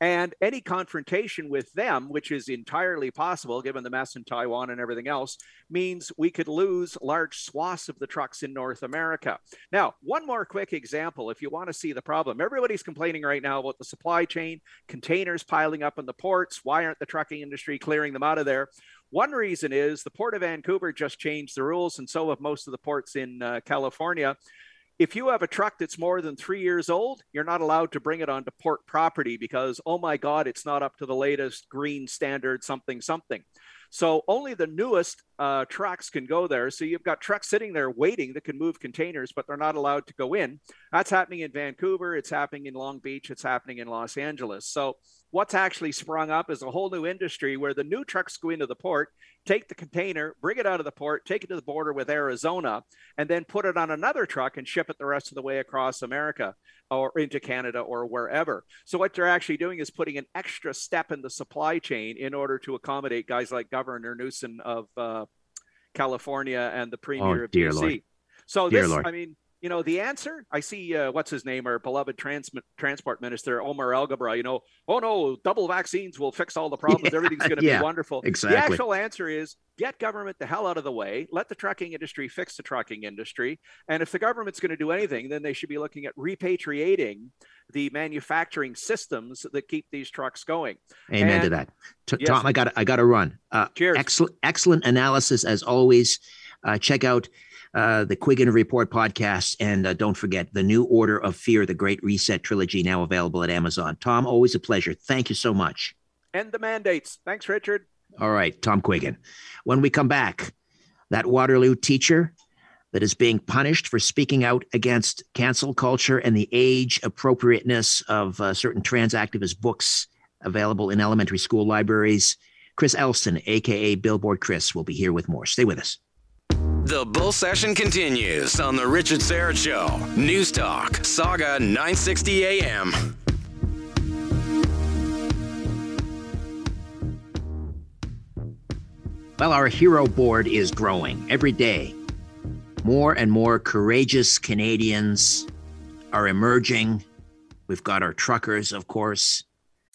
K: and any confrontation with them, which is entirely possible given the mess in Taiwan and everything else, means we could lose large swaths of the trucks in North America. Now, one more quick example if you want to see the problem. Everybody's complaining right now about the supply chain, containers piling up in the ports. Why aren't the trucking industry clearing them out of there? One reason is the Port of Vancouver just changed the rules, and so have most of the ports in uh, California if you have a truck that's more than three years old, you're not allowed to bring it onto port property because, oh my God, it's not up to the latest green standard, something, something. So only the newest uh, trucks can go there. So you've got trucks sitting there waiting that can move containers, but they're not allowed to go in. That's happening in Vancouver. It's happening in Long Beach. It's happening in Los Angeles. So what's actually sprung up is a whole new industry where the new trucks go into the port, take the container, bring it out of the port, take it to the border with Arizona, and then put it on another truck and ship it the rest of the way across America or into Canada or wherever. So what they're actually doing is putting an extra step in the supply chain in order to accommodate guys like Governor Newsom of uh, California and the Premier
D: oh,
K: of BC.
D: Lord.
K: So
D: dear
K: this,
D: Lord.
K: I mean, you know, the answer I see, uh, what's his name, our beloved trans- transport minister, Omar Alghabra, you know, oh no, double vaccines will fix all the problems.
D: Yeah,
K: Everything's going to
D: yeah,
K: be wonderful.
D: exactly.
K: The actual answer is get government the hell out of the way, let the trucking industry fix the trucking industry. And if the government's going to do anything, then they should be looking at repatriating the manufacturing systems that keep these trucks going.
D: Amen
K: And-
D: to that. T-
K: Yes.
D: Tom, I got I got to run. Uh,
K: Cheers.
D: Excellent, excellent analysis as always. Uh, check out uh, the Quiggin Report podcast, and uh, don't forget the New Order of Fear: The Great Reset trilogy now available at Amazon. Tom, always a pleasure. Thank you so much.
K: End the mandates. Thanks, Richard.
D: All right, Tom Quiggin. When we come back, that Waterloo teacher that is being punished for speaking out against cancel culture and the age appropriateness of uh, certain trans activist books available in elementary school libraries. Chris Elston, aka Billboard Chris, will be here with more. Stay with us.
C: The bull session continues on the Richard Syrett Show. News Talk, Saga 960 AM.
D: Well, our hero board is growing every day. More and more courageous Canadians are emerging. We've got our truckers, of course.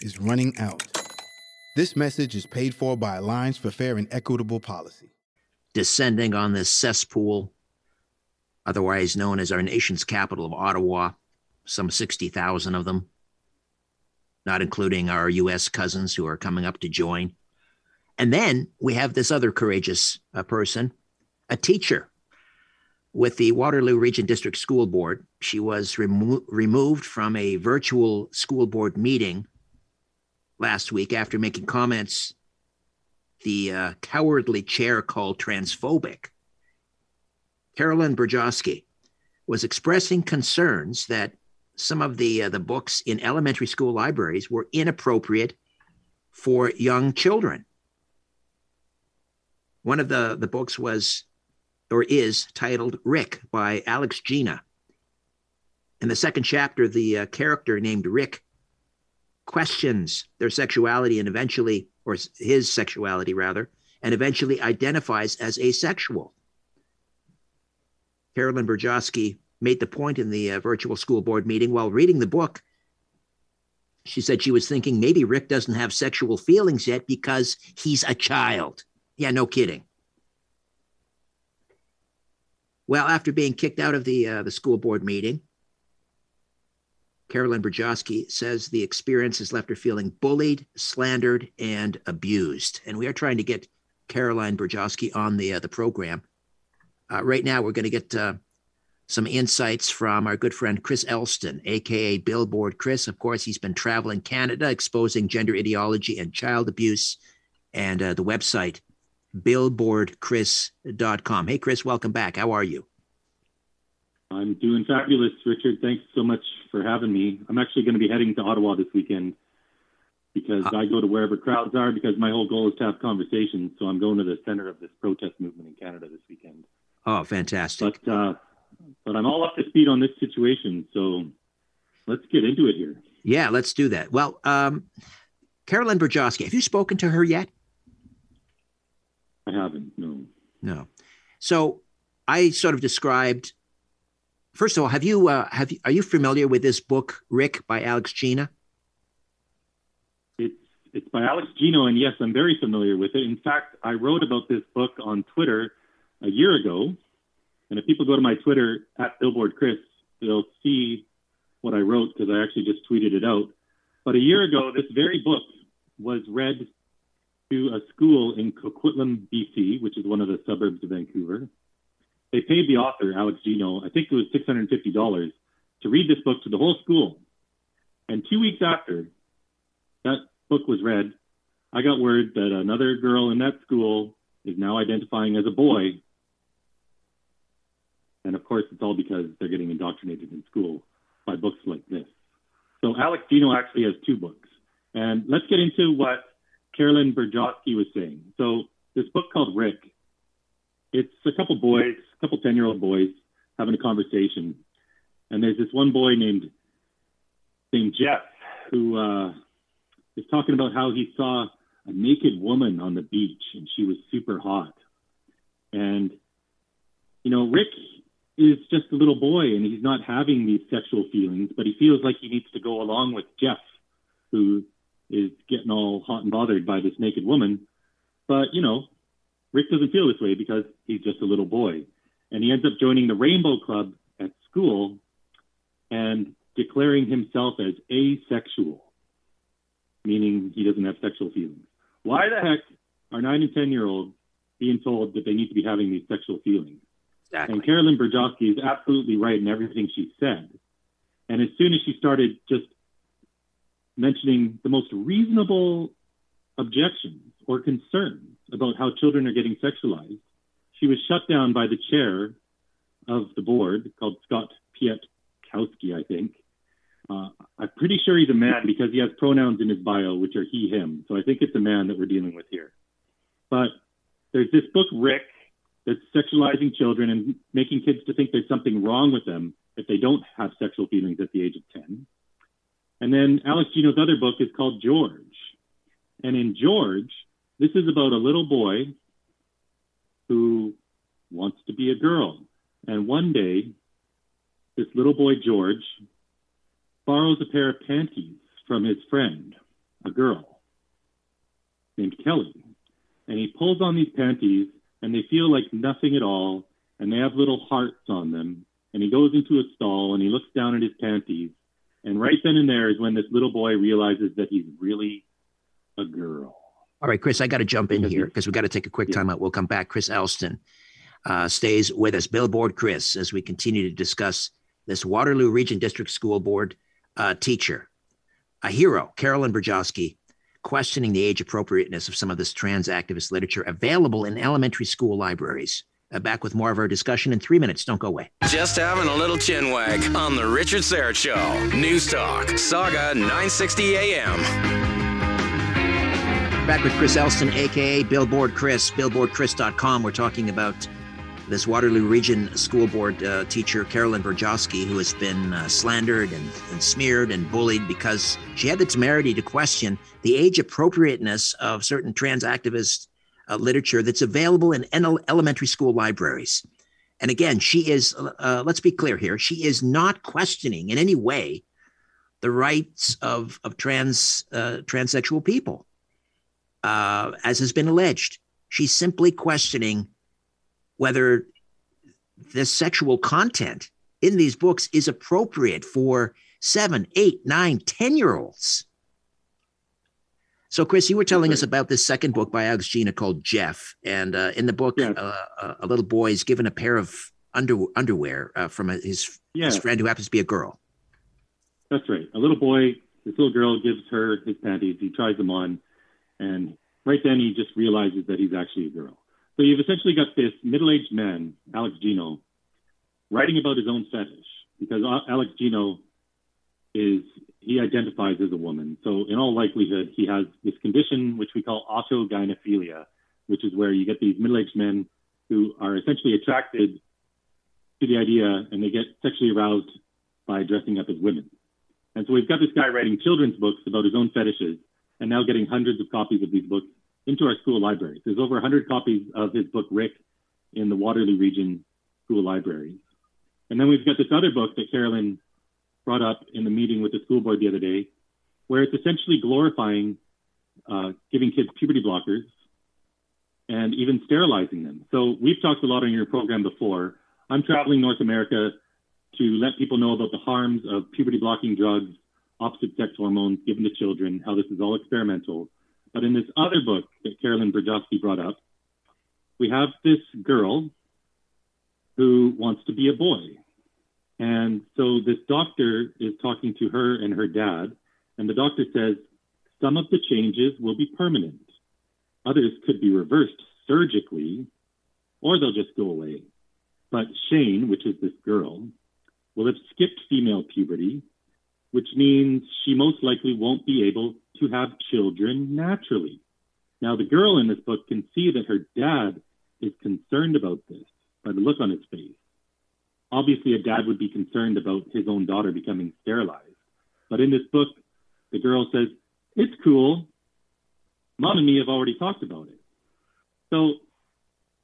A: is running out. This message is paid for by Alliance for Fair and Equitable Policy.
D: descending on this cesspool, otherwise known as our nation's capital of Ottawa, some 60,000 of them, not including our U.S. cousins who are coming up to join. And then we have this other courageous uh, person, a teacher with the Waterloo Region District School Board. She was remo- removed from a virtual school board meeting last week after making comments the uh, cowardly chair called transphobic. Carolyn Burjoski was expressing concerns that some of the uh, the books in elementary school libraries were inappropriate for young children. One of the, the books was or is titled Rick by Alex Gina. In the second chapter, the uh, character named Rick questions their sexuality and eventually, or his sexuality rather, and eventually identifies as asexual. Carolyn Burjoski made the point in the uh, virtual school board meeting while reading the book. She said she was thinking maybe Rick doesn't have sexual feelings yet because he's a child. Yeah, no kidding. Well, after being kicked out of the uh, the school board meeting, Carolyn Burjoski says the experience has left her feeling bullied, slandered, and abused. And we are trying to get Caroline Burjoski on the uh, the program. Uh, right now, we're going to get uh, some insights from our good friend Chris Elston, aka Billboard Chris. Of course, he's been traveling Canada, exposing gender ideology and child abuse, and uh, the website billboardchris.com. Hey, Chris, welcome back. How are you?
L: I'm doing fabulous, Richard. Thanks so much for having me. I'm actually going to be heading to Ottawa this weekend because uh, I go to wherever crowds are because my whole goal is to have conversations. So I'm going to the center of this protest movement in Canada this weekend.
D: Oh, fantastic.
L: But, uh, but I'm all up to speed on this situation. So let's get into it here.
D: Yeah, let's do that. Well, um, Carolyn Burjoski, have you spoken to her yet?
L: I haven't. No.
D: No. So I sort of described. First of all, have you uh, have you, are you familiar with this book, Rick, by Alex Gina?
L: It's it's by Alex Gino, and yes, I'm very familiar with it. In fact, I wrote about this book on Twitter a year ago, and if people go to my Twitter at Billboard Chris, they'll see what I wrote because I actually just tweeted it out. But a year ago, this very book was read to a school in Coquitlam, BC, which is one of the suburbs of Vancouver. They paid the author, Alex Gino, I think it was $650, to read this book to the whole school. And two weeks after that book was read, I got word that another girl in that school is now identifying as a boy. And of course, it's all because they're getting indoctrinated in school by books like this. So Alex Gino actually has two books. And let's get into what Carolyn Burjoski was saying. So this book called Rick, it's a couple boys, a couple 10 year old boys having a conversation. And there's this one boy named, named Jeff who uh, is talking about how he saw a naked woman on the beach and she was super hot. And, you know, Rick is just a little boy and he's not having these sexual feelings, but he feels like he needs to go along with Jeff, who is getting all hot and bothered by this naked woman. But, you know, Rick doesn't feel this way because he's just a little boy. And he ends up joining the Rainbow Club at school and declaring himself as asexual, meaning he doesn't have sexual feelings. Why the heck are nine and 10 year olds being told that they need to be having these sexual feelings? Exactly. And Carolyn Burjoski is absolutely right in everything she said. And as soon as she started just mentioning the most reasonable objections or concerns about how children are getting sexualized, she was shut down by the chair of the board called Scott Piatkowski, I think. Uh, I'm pretty sure he's a man because he has pronouns in his bio, which are he, him. So I think it's a man that we're dealing with here. But there's this book, Rick, that's sexualizing children and making kids to think there's something wrong with them if they don't have sexual feelings at the age of 10. And then Alex Gino's other book is called George. And in George, this is about a little boy who wants to be a girl. And one day, this little boy, George, borrows a pair of panties from his friend, a girl named Kelly. And he pulls on these panties, and they feel like nothing at all, and they have little hearts on them. And he goes into a stall and he looks down at his panties, and right then and there is when this little boy realizes that he's really a girl.
D: All right, Chris, I got to jump in here because we got to take a quick time out. We'll come back. Chris Elston uh, stays with us, Billboard Chris, as we continue to discuss this Waterloo Region District School Board uh, teacher, a hero, Carolyn Burjoski, questioning the age appropriateness of some of this trans activist literature available in elementary school libraries. Uh, back with more of our discussion in three minutes. Don't go away.
C: Just having a little chin wag on The Richard Syrett Show. News Talk, Saga 960 AM.
D: Back with Chris Elston, aka Billboard Chris, billboardchris.com. We're talking about this Waterloo Region School Board uh, teacher, Carolyn Burjoski, who has been uh, slandered and, and, smeared and bullied because she had the temerity to question the age appropriateness of certain trans activist uh, literature that's available in elementary school libraries. And again, she is, uh, let's be clear here, she is not questioning in any way the rights of, of trans, uh, transsexual people, uh, as has been alleged. She's simply questioning whether the sexual content in these books is appropriate for seven, eight, nine, ten year olds. So, Chris, you were telling us about this second book by Alex Gina called Jeff, and uh, in the book, yeah. uh, a little boy is given a pair of under, underwear uh, from a, his, yeah. his friend who happens to be a girl.
L: That's right. A little boy, this little girl gives her his panties. He tries them on, and right then he just realizes that he's actually a girl. So you've essentially got this middle-aged man, Alex Gino, writing about his own fetish because Alex Gino is he identifies as a woman. So in all likelihood, he has this condition which we call autogynephilia, which is where you get these middle-aged men who are essentially attracted to the idea and they get sexually aroused by dressing up as women. And so we've got this guy writing children's books about his own fetishes and now getting hundreds of copies of these books into our school libraries. There's over 100 copies of his book, Rick, in the Waterloo Region school libraries. And then we've got this other book that Carolyn brought up in the meeting with the school board the other day, where it's essentially glorifying uh, giving kids puberty blockers and even sterilizing them. So we've talked a lot on your program before. I'm traveling North America to let people know about the harms of puberty blocking drugs, opposite sex hormones given to children, how this is all experimental, but in this other book that Carolyn Burjoski brought up, we have this girl who wants to be a boy. And so this doctor is talking to her and her dad, and the doctor says some of the changes will be permanent. Others could be reversed surgically, or they'll just go away. But Shane, which is this girl, will have skipped female puberty, which means she most likely won't be able to have children naturally. Now, the girl in this book can see that her dad is concerned about this by the look on his face. Obviously, a dad would be concerned about his own daughter becoming sterilized. But in this book, the girl says, It's cool. Mom and me have already talked about it. So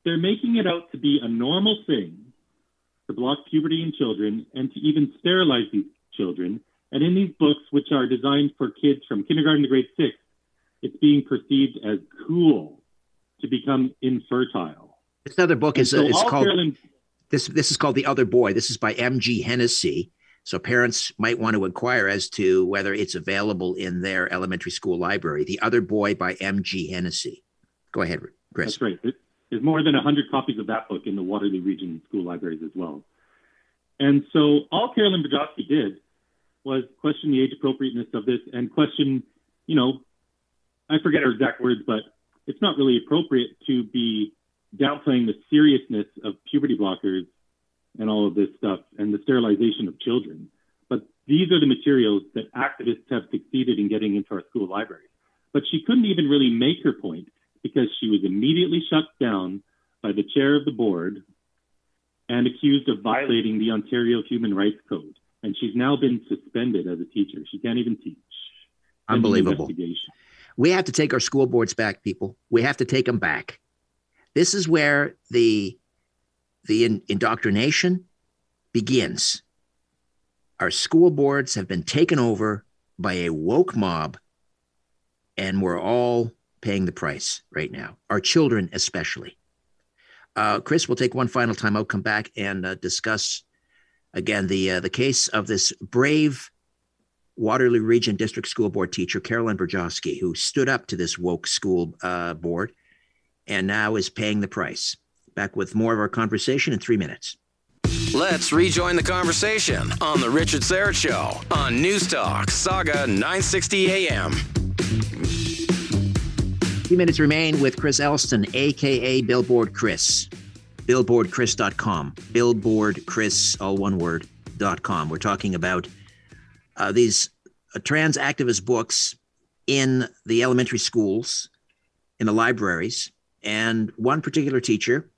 L: they're making it out to be a normal thing to block puberty in children and to even sterilize these children and in these books, which are designed for kids from kindergarten to grade six, it's being perceived as cool to become infertile.
D: This other book is so it's called Carolyn, this. This is called The Other Boy. This is by M.G. Hennessy. So parents might want to inquire as to whether it's available in their elementary school library. The Other Boy by M.G. Hennessy. Go ahead, Chris.
L: That's right. There's more than 100 copies of that book in the Waterloo Region school libraries as well. And so all Carolyn Burjoski did was question the age appropriateness of this and question, you know, I forget her exact words, but it's not really appropriate to be downplaying the seriousness of puberty blockers and all of this stuff and the sterilization of children. But these are the materials that activists have succeeded in getting into our school libraries. But she couldn't even really make her point because she was immediately shut down by the chair of the board and accused of violating the Ontario Human Rights Code and she's now been suspended as a teacher. She can't even teach.
D: Unbelievable. We have to take our school boards back, people. We have to take them back. This is where the the in, indoctrination begins. Our school boards have been taken over by a woke mob, and we're all paying the price right now. Our children, especially. Uh, Chris, we'll take one final time. I'll come back and uh, discuss Again, the uh, the case of this brave Waterloo Region District School Board teacher, Carolyn Burjoski, who stood up to this woke school uh, board and now is paying the price. Back with more of our conversation in three minutes.
C: Let's rejoin the conversation on The Richard Syrett Show on News Talk, Saga 960 AM.
D: Few minutes remain with Chris Elston, aka Billboard Chris billboardchris.com. Billboardchris, all one word, dot com. We're talking about uh, these uh, trans activist books in the elementary schools, in the libraries, and one particular teacher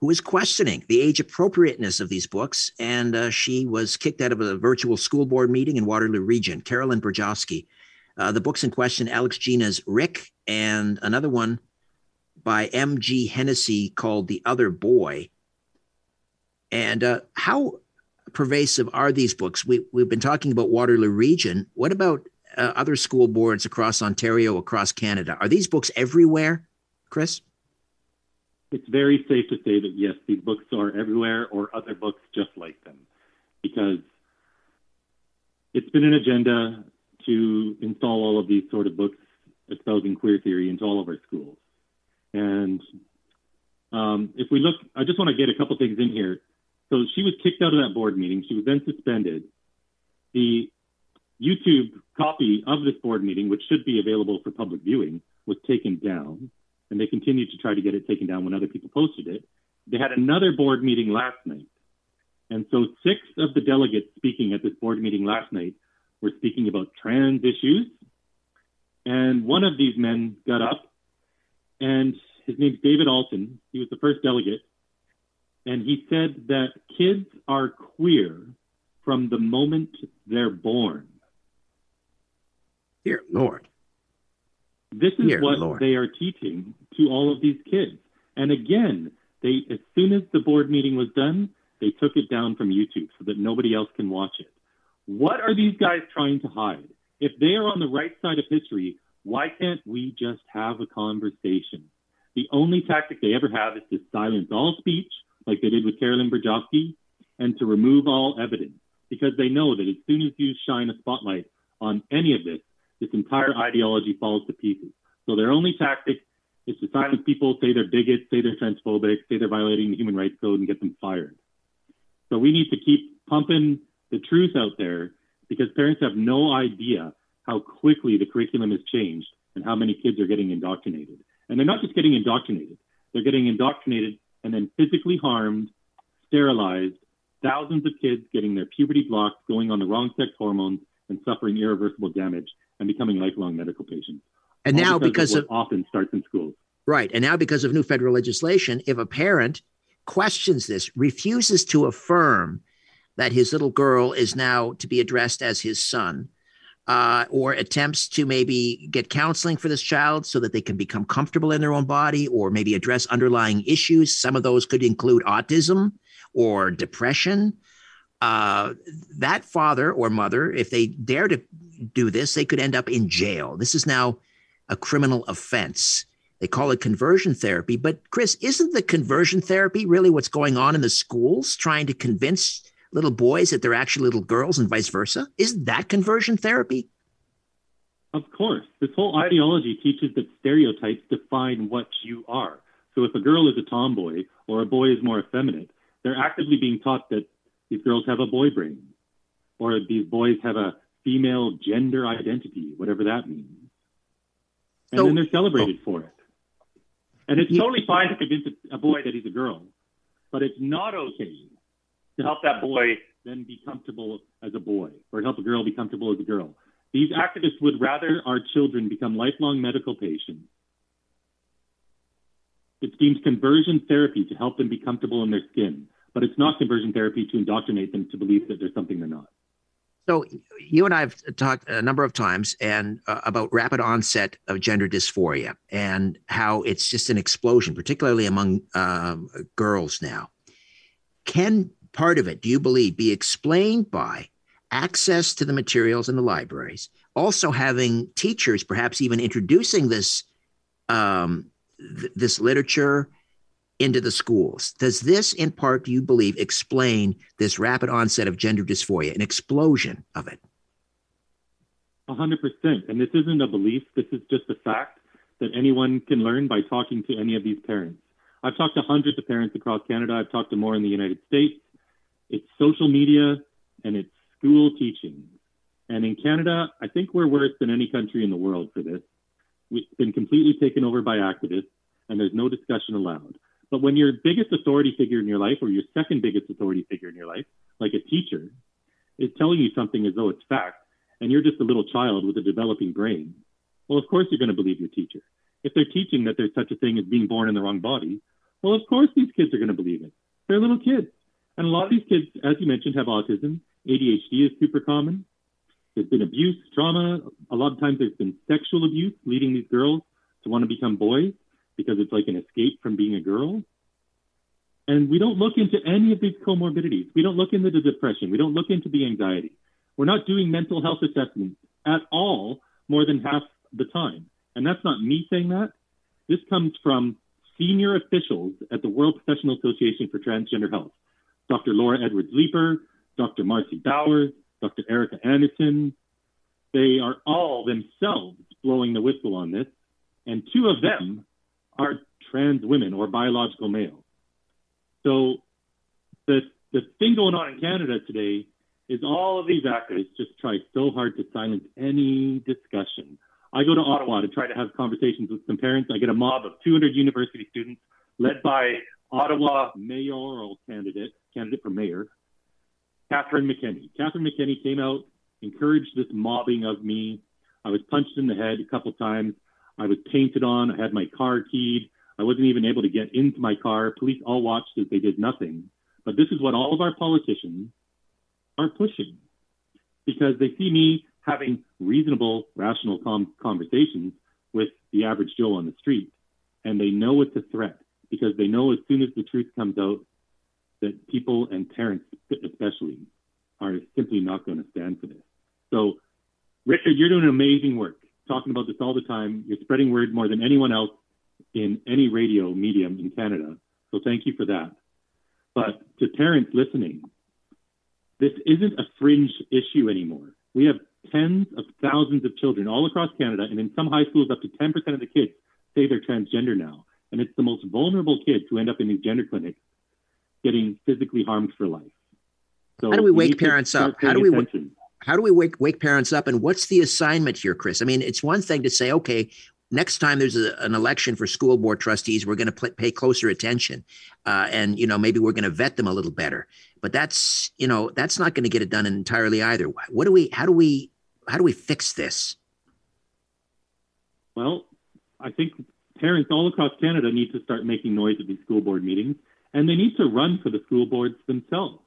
D: who is questioning the age appropriateness of these books. And uh, she was kicked out of a virtual school board meeting in Waterloo Region. Carolyn Burjoski. Uh, the books in question Alex Gina's Rick, and another one by M.G. Hennessy called The Other Boy. And uh, how pervasive are these books? We, we've been talking about Waterloo Region. What about uh, other school boards across Ontario, across Canada? Are these books everywhere, Chris?
L: it's very safe to say that yes, these books are everywhere or other books just like them, because it's been an agenda to install all of these sort of books espousing queer theory into all of our schools. And um, if we look, I just want to get a couple things in here. So she was kicked out of that board meeting. She was then suspended. The YouTube copy of this board meeting, which should be available for public viewing, was taken down and they continued to try to get it taken down when other people posted it. They had another board meeting last night. And so six of the delegates speaking at this board meeting last night were speaking about trans issues. And one of these men got up, and his name's David Alton. He was the first delegate. And he said that kids are queer from the moment they're born.
D: Dear Lord.
L: This is Dear what Lord. they are teaching to all of these kids. And again, they as soon as the board meeting was done, they took it down from YouTube so that nobody else can watch it. What are these guys trying to hide? If they are on the right side of history, why can't we just have a conversation? The only tactic they ever have is to silence all speech, like they did with Carolyn Burjoski, and to remove all evidence, because they know that as soon as you shine a spotlight on any of this, this entire ideology falls to pieces. So their only tactic is to silence people, say they're bigots, say they're transphobic, say they're violating the human rights code, and get them fired. So we need to keep pumping the truth out there because parents have no idea how quickly the curriculum has changed and how many kids are getting indoctrinated. And they're not just getting indoctrinated, they're getting indoctrinated and then physically harmed, sterilized, thousands of kids getting their puberty blocked, going on the wrong sex hormones, and suffering irreversible damage and becoming lifelong medical patients.
D: And now, because,
L: because of, of often starts in schools.
D: Right. And now, because of new federal legislation, if a parent questions this, refuses to affirm that his little girl is now to be addressed as his son, uh, or attempts to maybe get counseling for this child so that they can become comfortable in their own body, or maybe address underlying issues. Some of those could include autism or depression. Uh, that father or mother, if they dare to do this, they could end up in jail. This is now a criminal offense. They call it conversion therapy. But, Chris, isn't the conversion therapy really what's going on in the schools, trying to convince little boys that they're actually little girls and vice versa? Isn't that conversion therapy?
L: Of course. This whole ideology teaches that stereotypes define what you are. So if a girl is a tomboy or a boy is more effeminate, they're actively being taught that these girls have a boy brain or these boys have a female gender identity, whatever that means. And so, then they're celebrated oh. for it. And it's totally fine to convince a boy that he's a girl, but it's not okay to help that boy then be comfortable as a boy or help a girl be comfortable as a girl. These activists would rather our children become lifelong medical patients. It's deemed conversion therapy to help them be comfortable in their skin, but it's not conversion therapy to indoctrinate them to believe that there's something they're not.
D: So you and I have talked a number of times and uh, about rapid onset of gender dysphoria and how it's just an explosion, particularly among um, girls now. Can part of it, do you believe, be explained by access to the materials in the libraries, also having teachers perhaps even introducing this um, th- this literature into the schools. Does this, in part, do you believe, explain this rapid onset of gender dysphoria, an explosion of it?
L: 100%. And this isn't a belief, this is just a fact that anyone can learn by talking to any of these parents. I've talked to hundreds of parents across Canada, I've talked to more in the United States. It's social media and it's school teaching. And in Canada, I think we're worse than any country in the world for this. We've been completely taken over by activists, and there's no discussion allowed. But when your biggest authority figure in your life or your second biggest authority figure in your life, like a teacher, is telling you something as though it's fact, and you're just a little child with a developing brain, well, of course you're going to believe your teacher. If they're teaching that there's such a thing as being born in the wrong body, Well, of course, these kids are going to believe it. They're little kids. And a lot of these kids, as you mentioned, have autism. ADHD is super common. There's been abuse, trauma. A lot of times there's been sexual abuse, leading these girls to want to become boys because it's like an escape from being a girl. And we don't look into any of these comorbidities. We don't look into the depression. We don't look into the anxiety. We're not doing mental health assessments at all more than half the time. And that's not me saying that. This comes from senior officials at the World Professional Association for Transgender Health. Dr. Laura Edwards Leeper, Dr. Marci Bowers, Dr. Erica Anderson. They are all themselves blowing the whistle on this, and two of them are trans women or biological males. So the the thing going on in Canada today is all of these activists just try so hard to silence any discussion. I go to Ottawa to try to have conversations with some parents. I get a mob of 200 university students led by Ottawa mayoral candidate, candidate for mayor, Catherine McKenney. Catherine McKenney came out, encouraged this mobbing of me. I was punched in the head a couple times. I was painted on. I had my car keyed. I wasn't even able to get into my car. Police all watched as they did nothing. But this is what all of our politicians are pushing because they see me having reasonable, rational com- conversations with the average Joe on the street. And they know it's a threat because they know as soon as the truth comes out that people and parents, especially, are simply not going to stand for this. So, Richard, you're doing amazing work talking about this all the time. You're spreading word more than anyone else in any radio medium in Canada. So, thank you for that. But to parents listening, this isn't a fringe issue anymore. We have tens of thousands of children all across Canada, and in some high schools, up to 10% of the kids say they're transgender now. And it's the most vulnerable kids who end up in these gender clinics getting physically harmed for life.
D: So how do we wake parents up? How do we attention. how do we wake wake parents up? And what's the assignment here, Chris? I mean, it's one thing to say, okay, next time there's a, an election for school board trustees, we're going to pay closer attention, uh, and you know maybe we're going to vet them a little better. But that's you know that's not going to get it done entirely either. What do we? How do we? How do we fix this?
L: Well, I think parents all across Canada need to start making noise at these school board meetings and they need to run for the school boards themselves.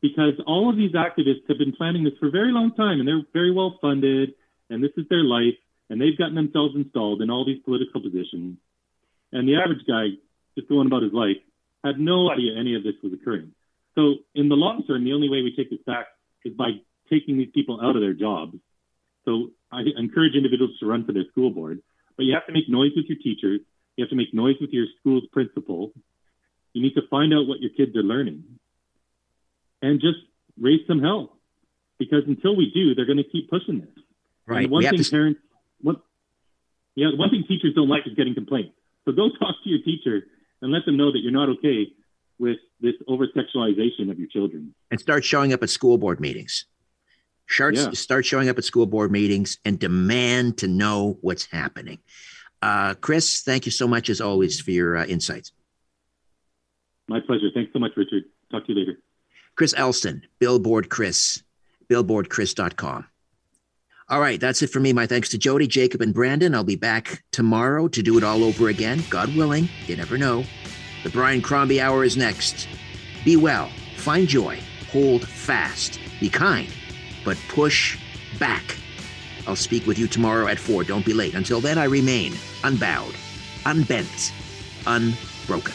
L: Because all of these activists have been planning this for a very long time and they're very well funded and this is their life and they've gotten themselves installed in all these political positions. And the average guy just going about his life had no idea any of this was occurring. So in the long term, the only way we take this back is by taking these people out of their jobs. So I encourage individuals to run for their school board, but you have to make noise with your teachers. You have to make noise with your school's principal. You need to find out what your kids are learning and just raise some hell. Because until we do, they're going to keep pushing this.
D: Right.
L: And one thing to... parents, what, yeah, one thing teachers don't like is getting complaints. So go talk to your teacher and let them know that you're not okay with this over sexualization of your children.
D: And start showing up at school board meetings. Start, yeah. start showing up at school board meetings and demand to know what's happening. Uh, Chris, thank you so much as always for your uh, insights.
L: My pleasure. Thanks so much, Richard. Talk to you later.
D: Chris Elston, Billboard Chris, billboardchris.com. All right, that's it for me. My thanks to Jody, Jacob, and Brandon. I'll be back tomorrow to do it all over again, God willing. You never know. The Brian Crombie Hour is next. Be well, find joy, hold fast, be kind, but push back. I'll speak with you tomorrow at 4. Don't be late. Until then, I remain unbowed, unbent, unbroken.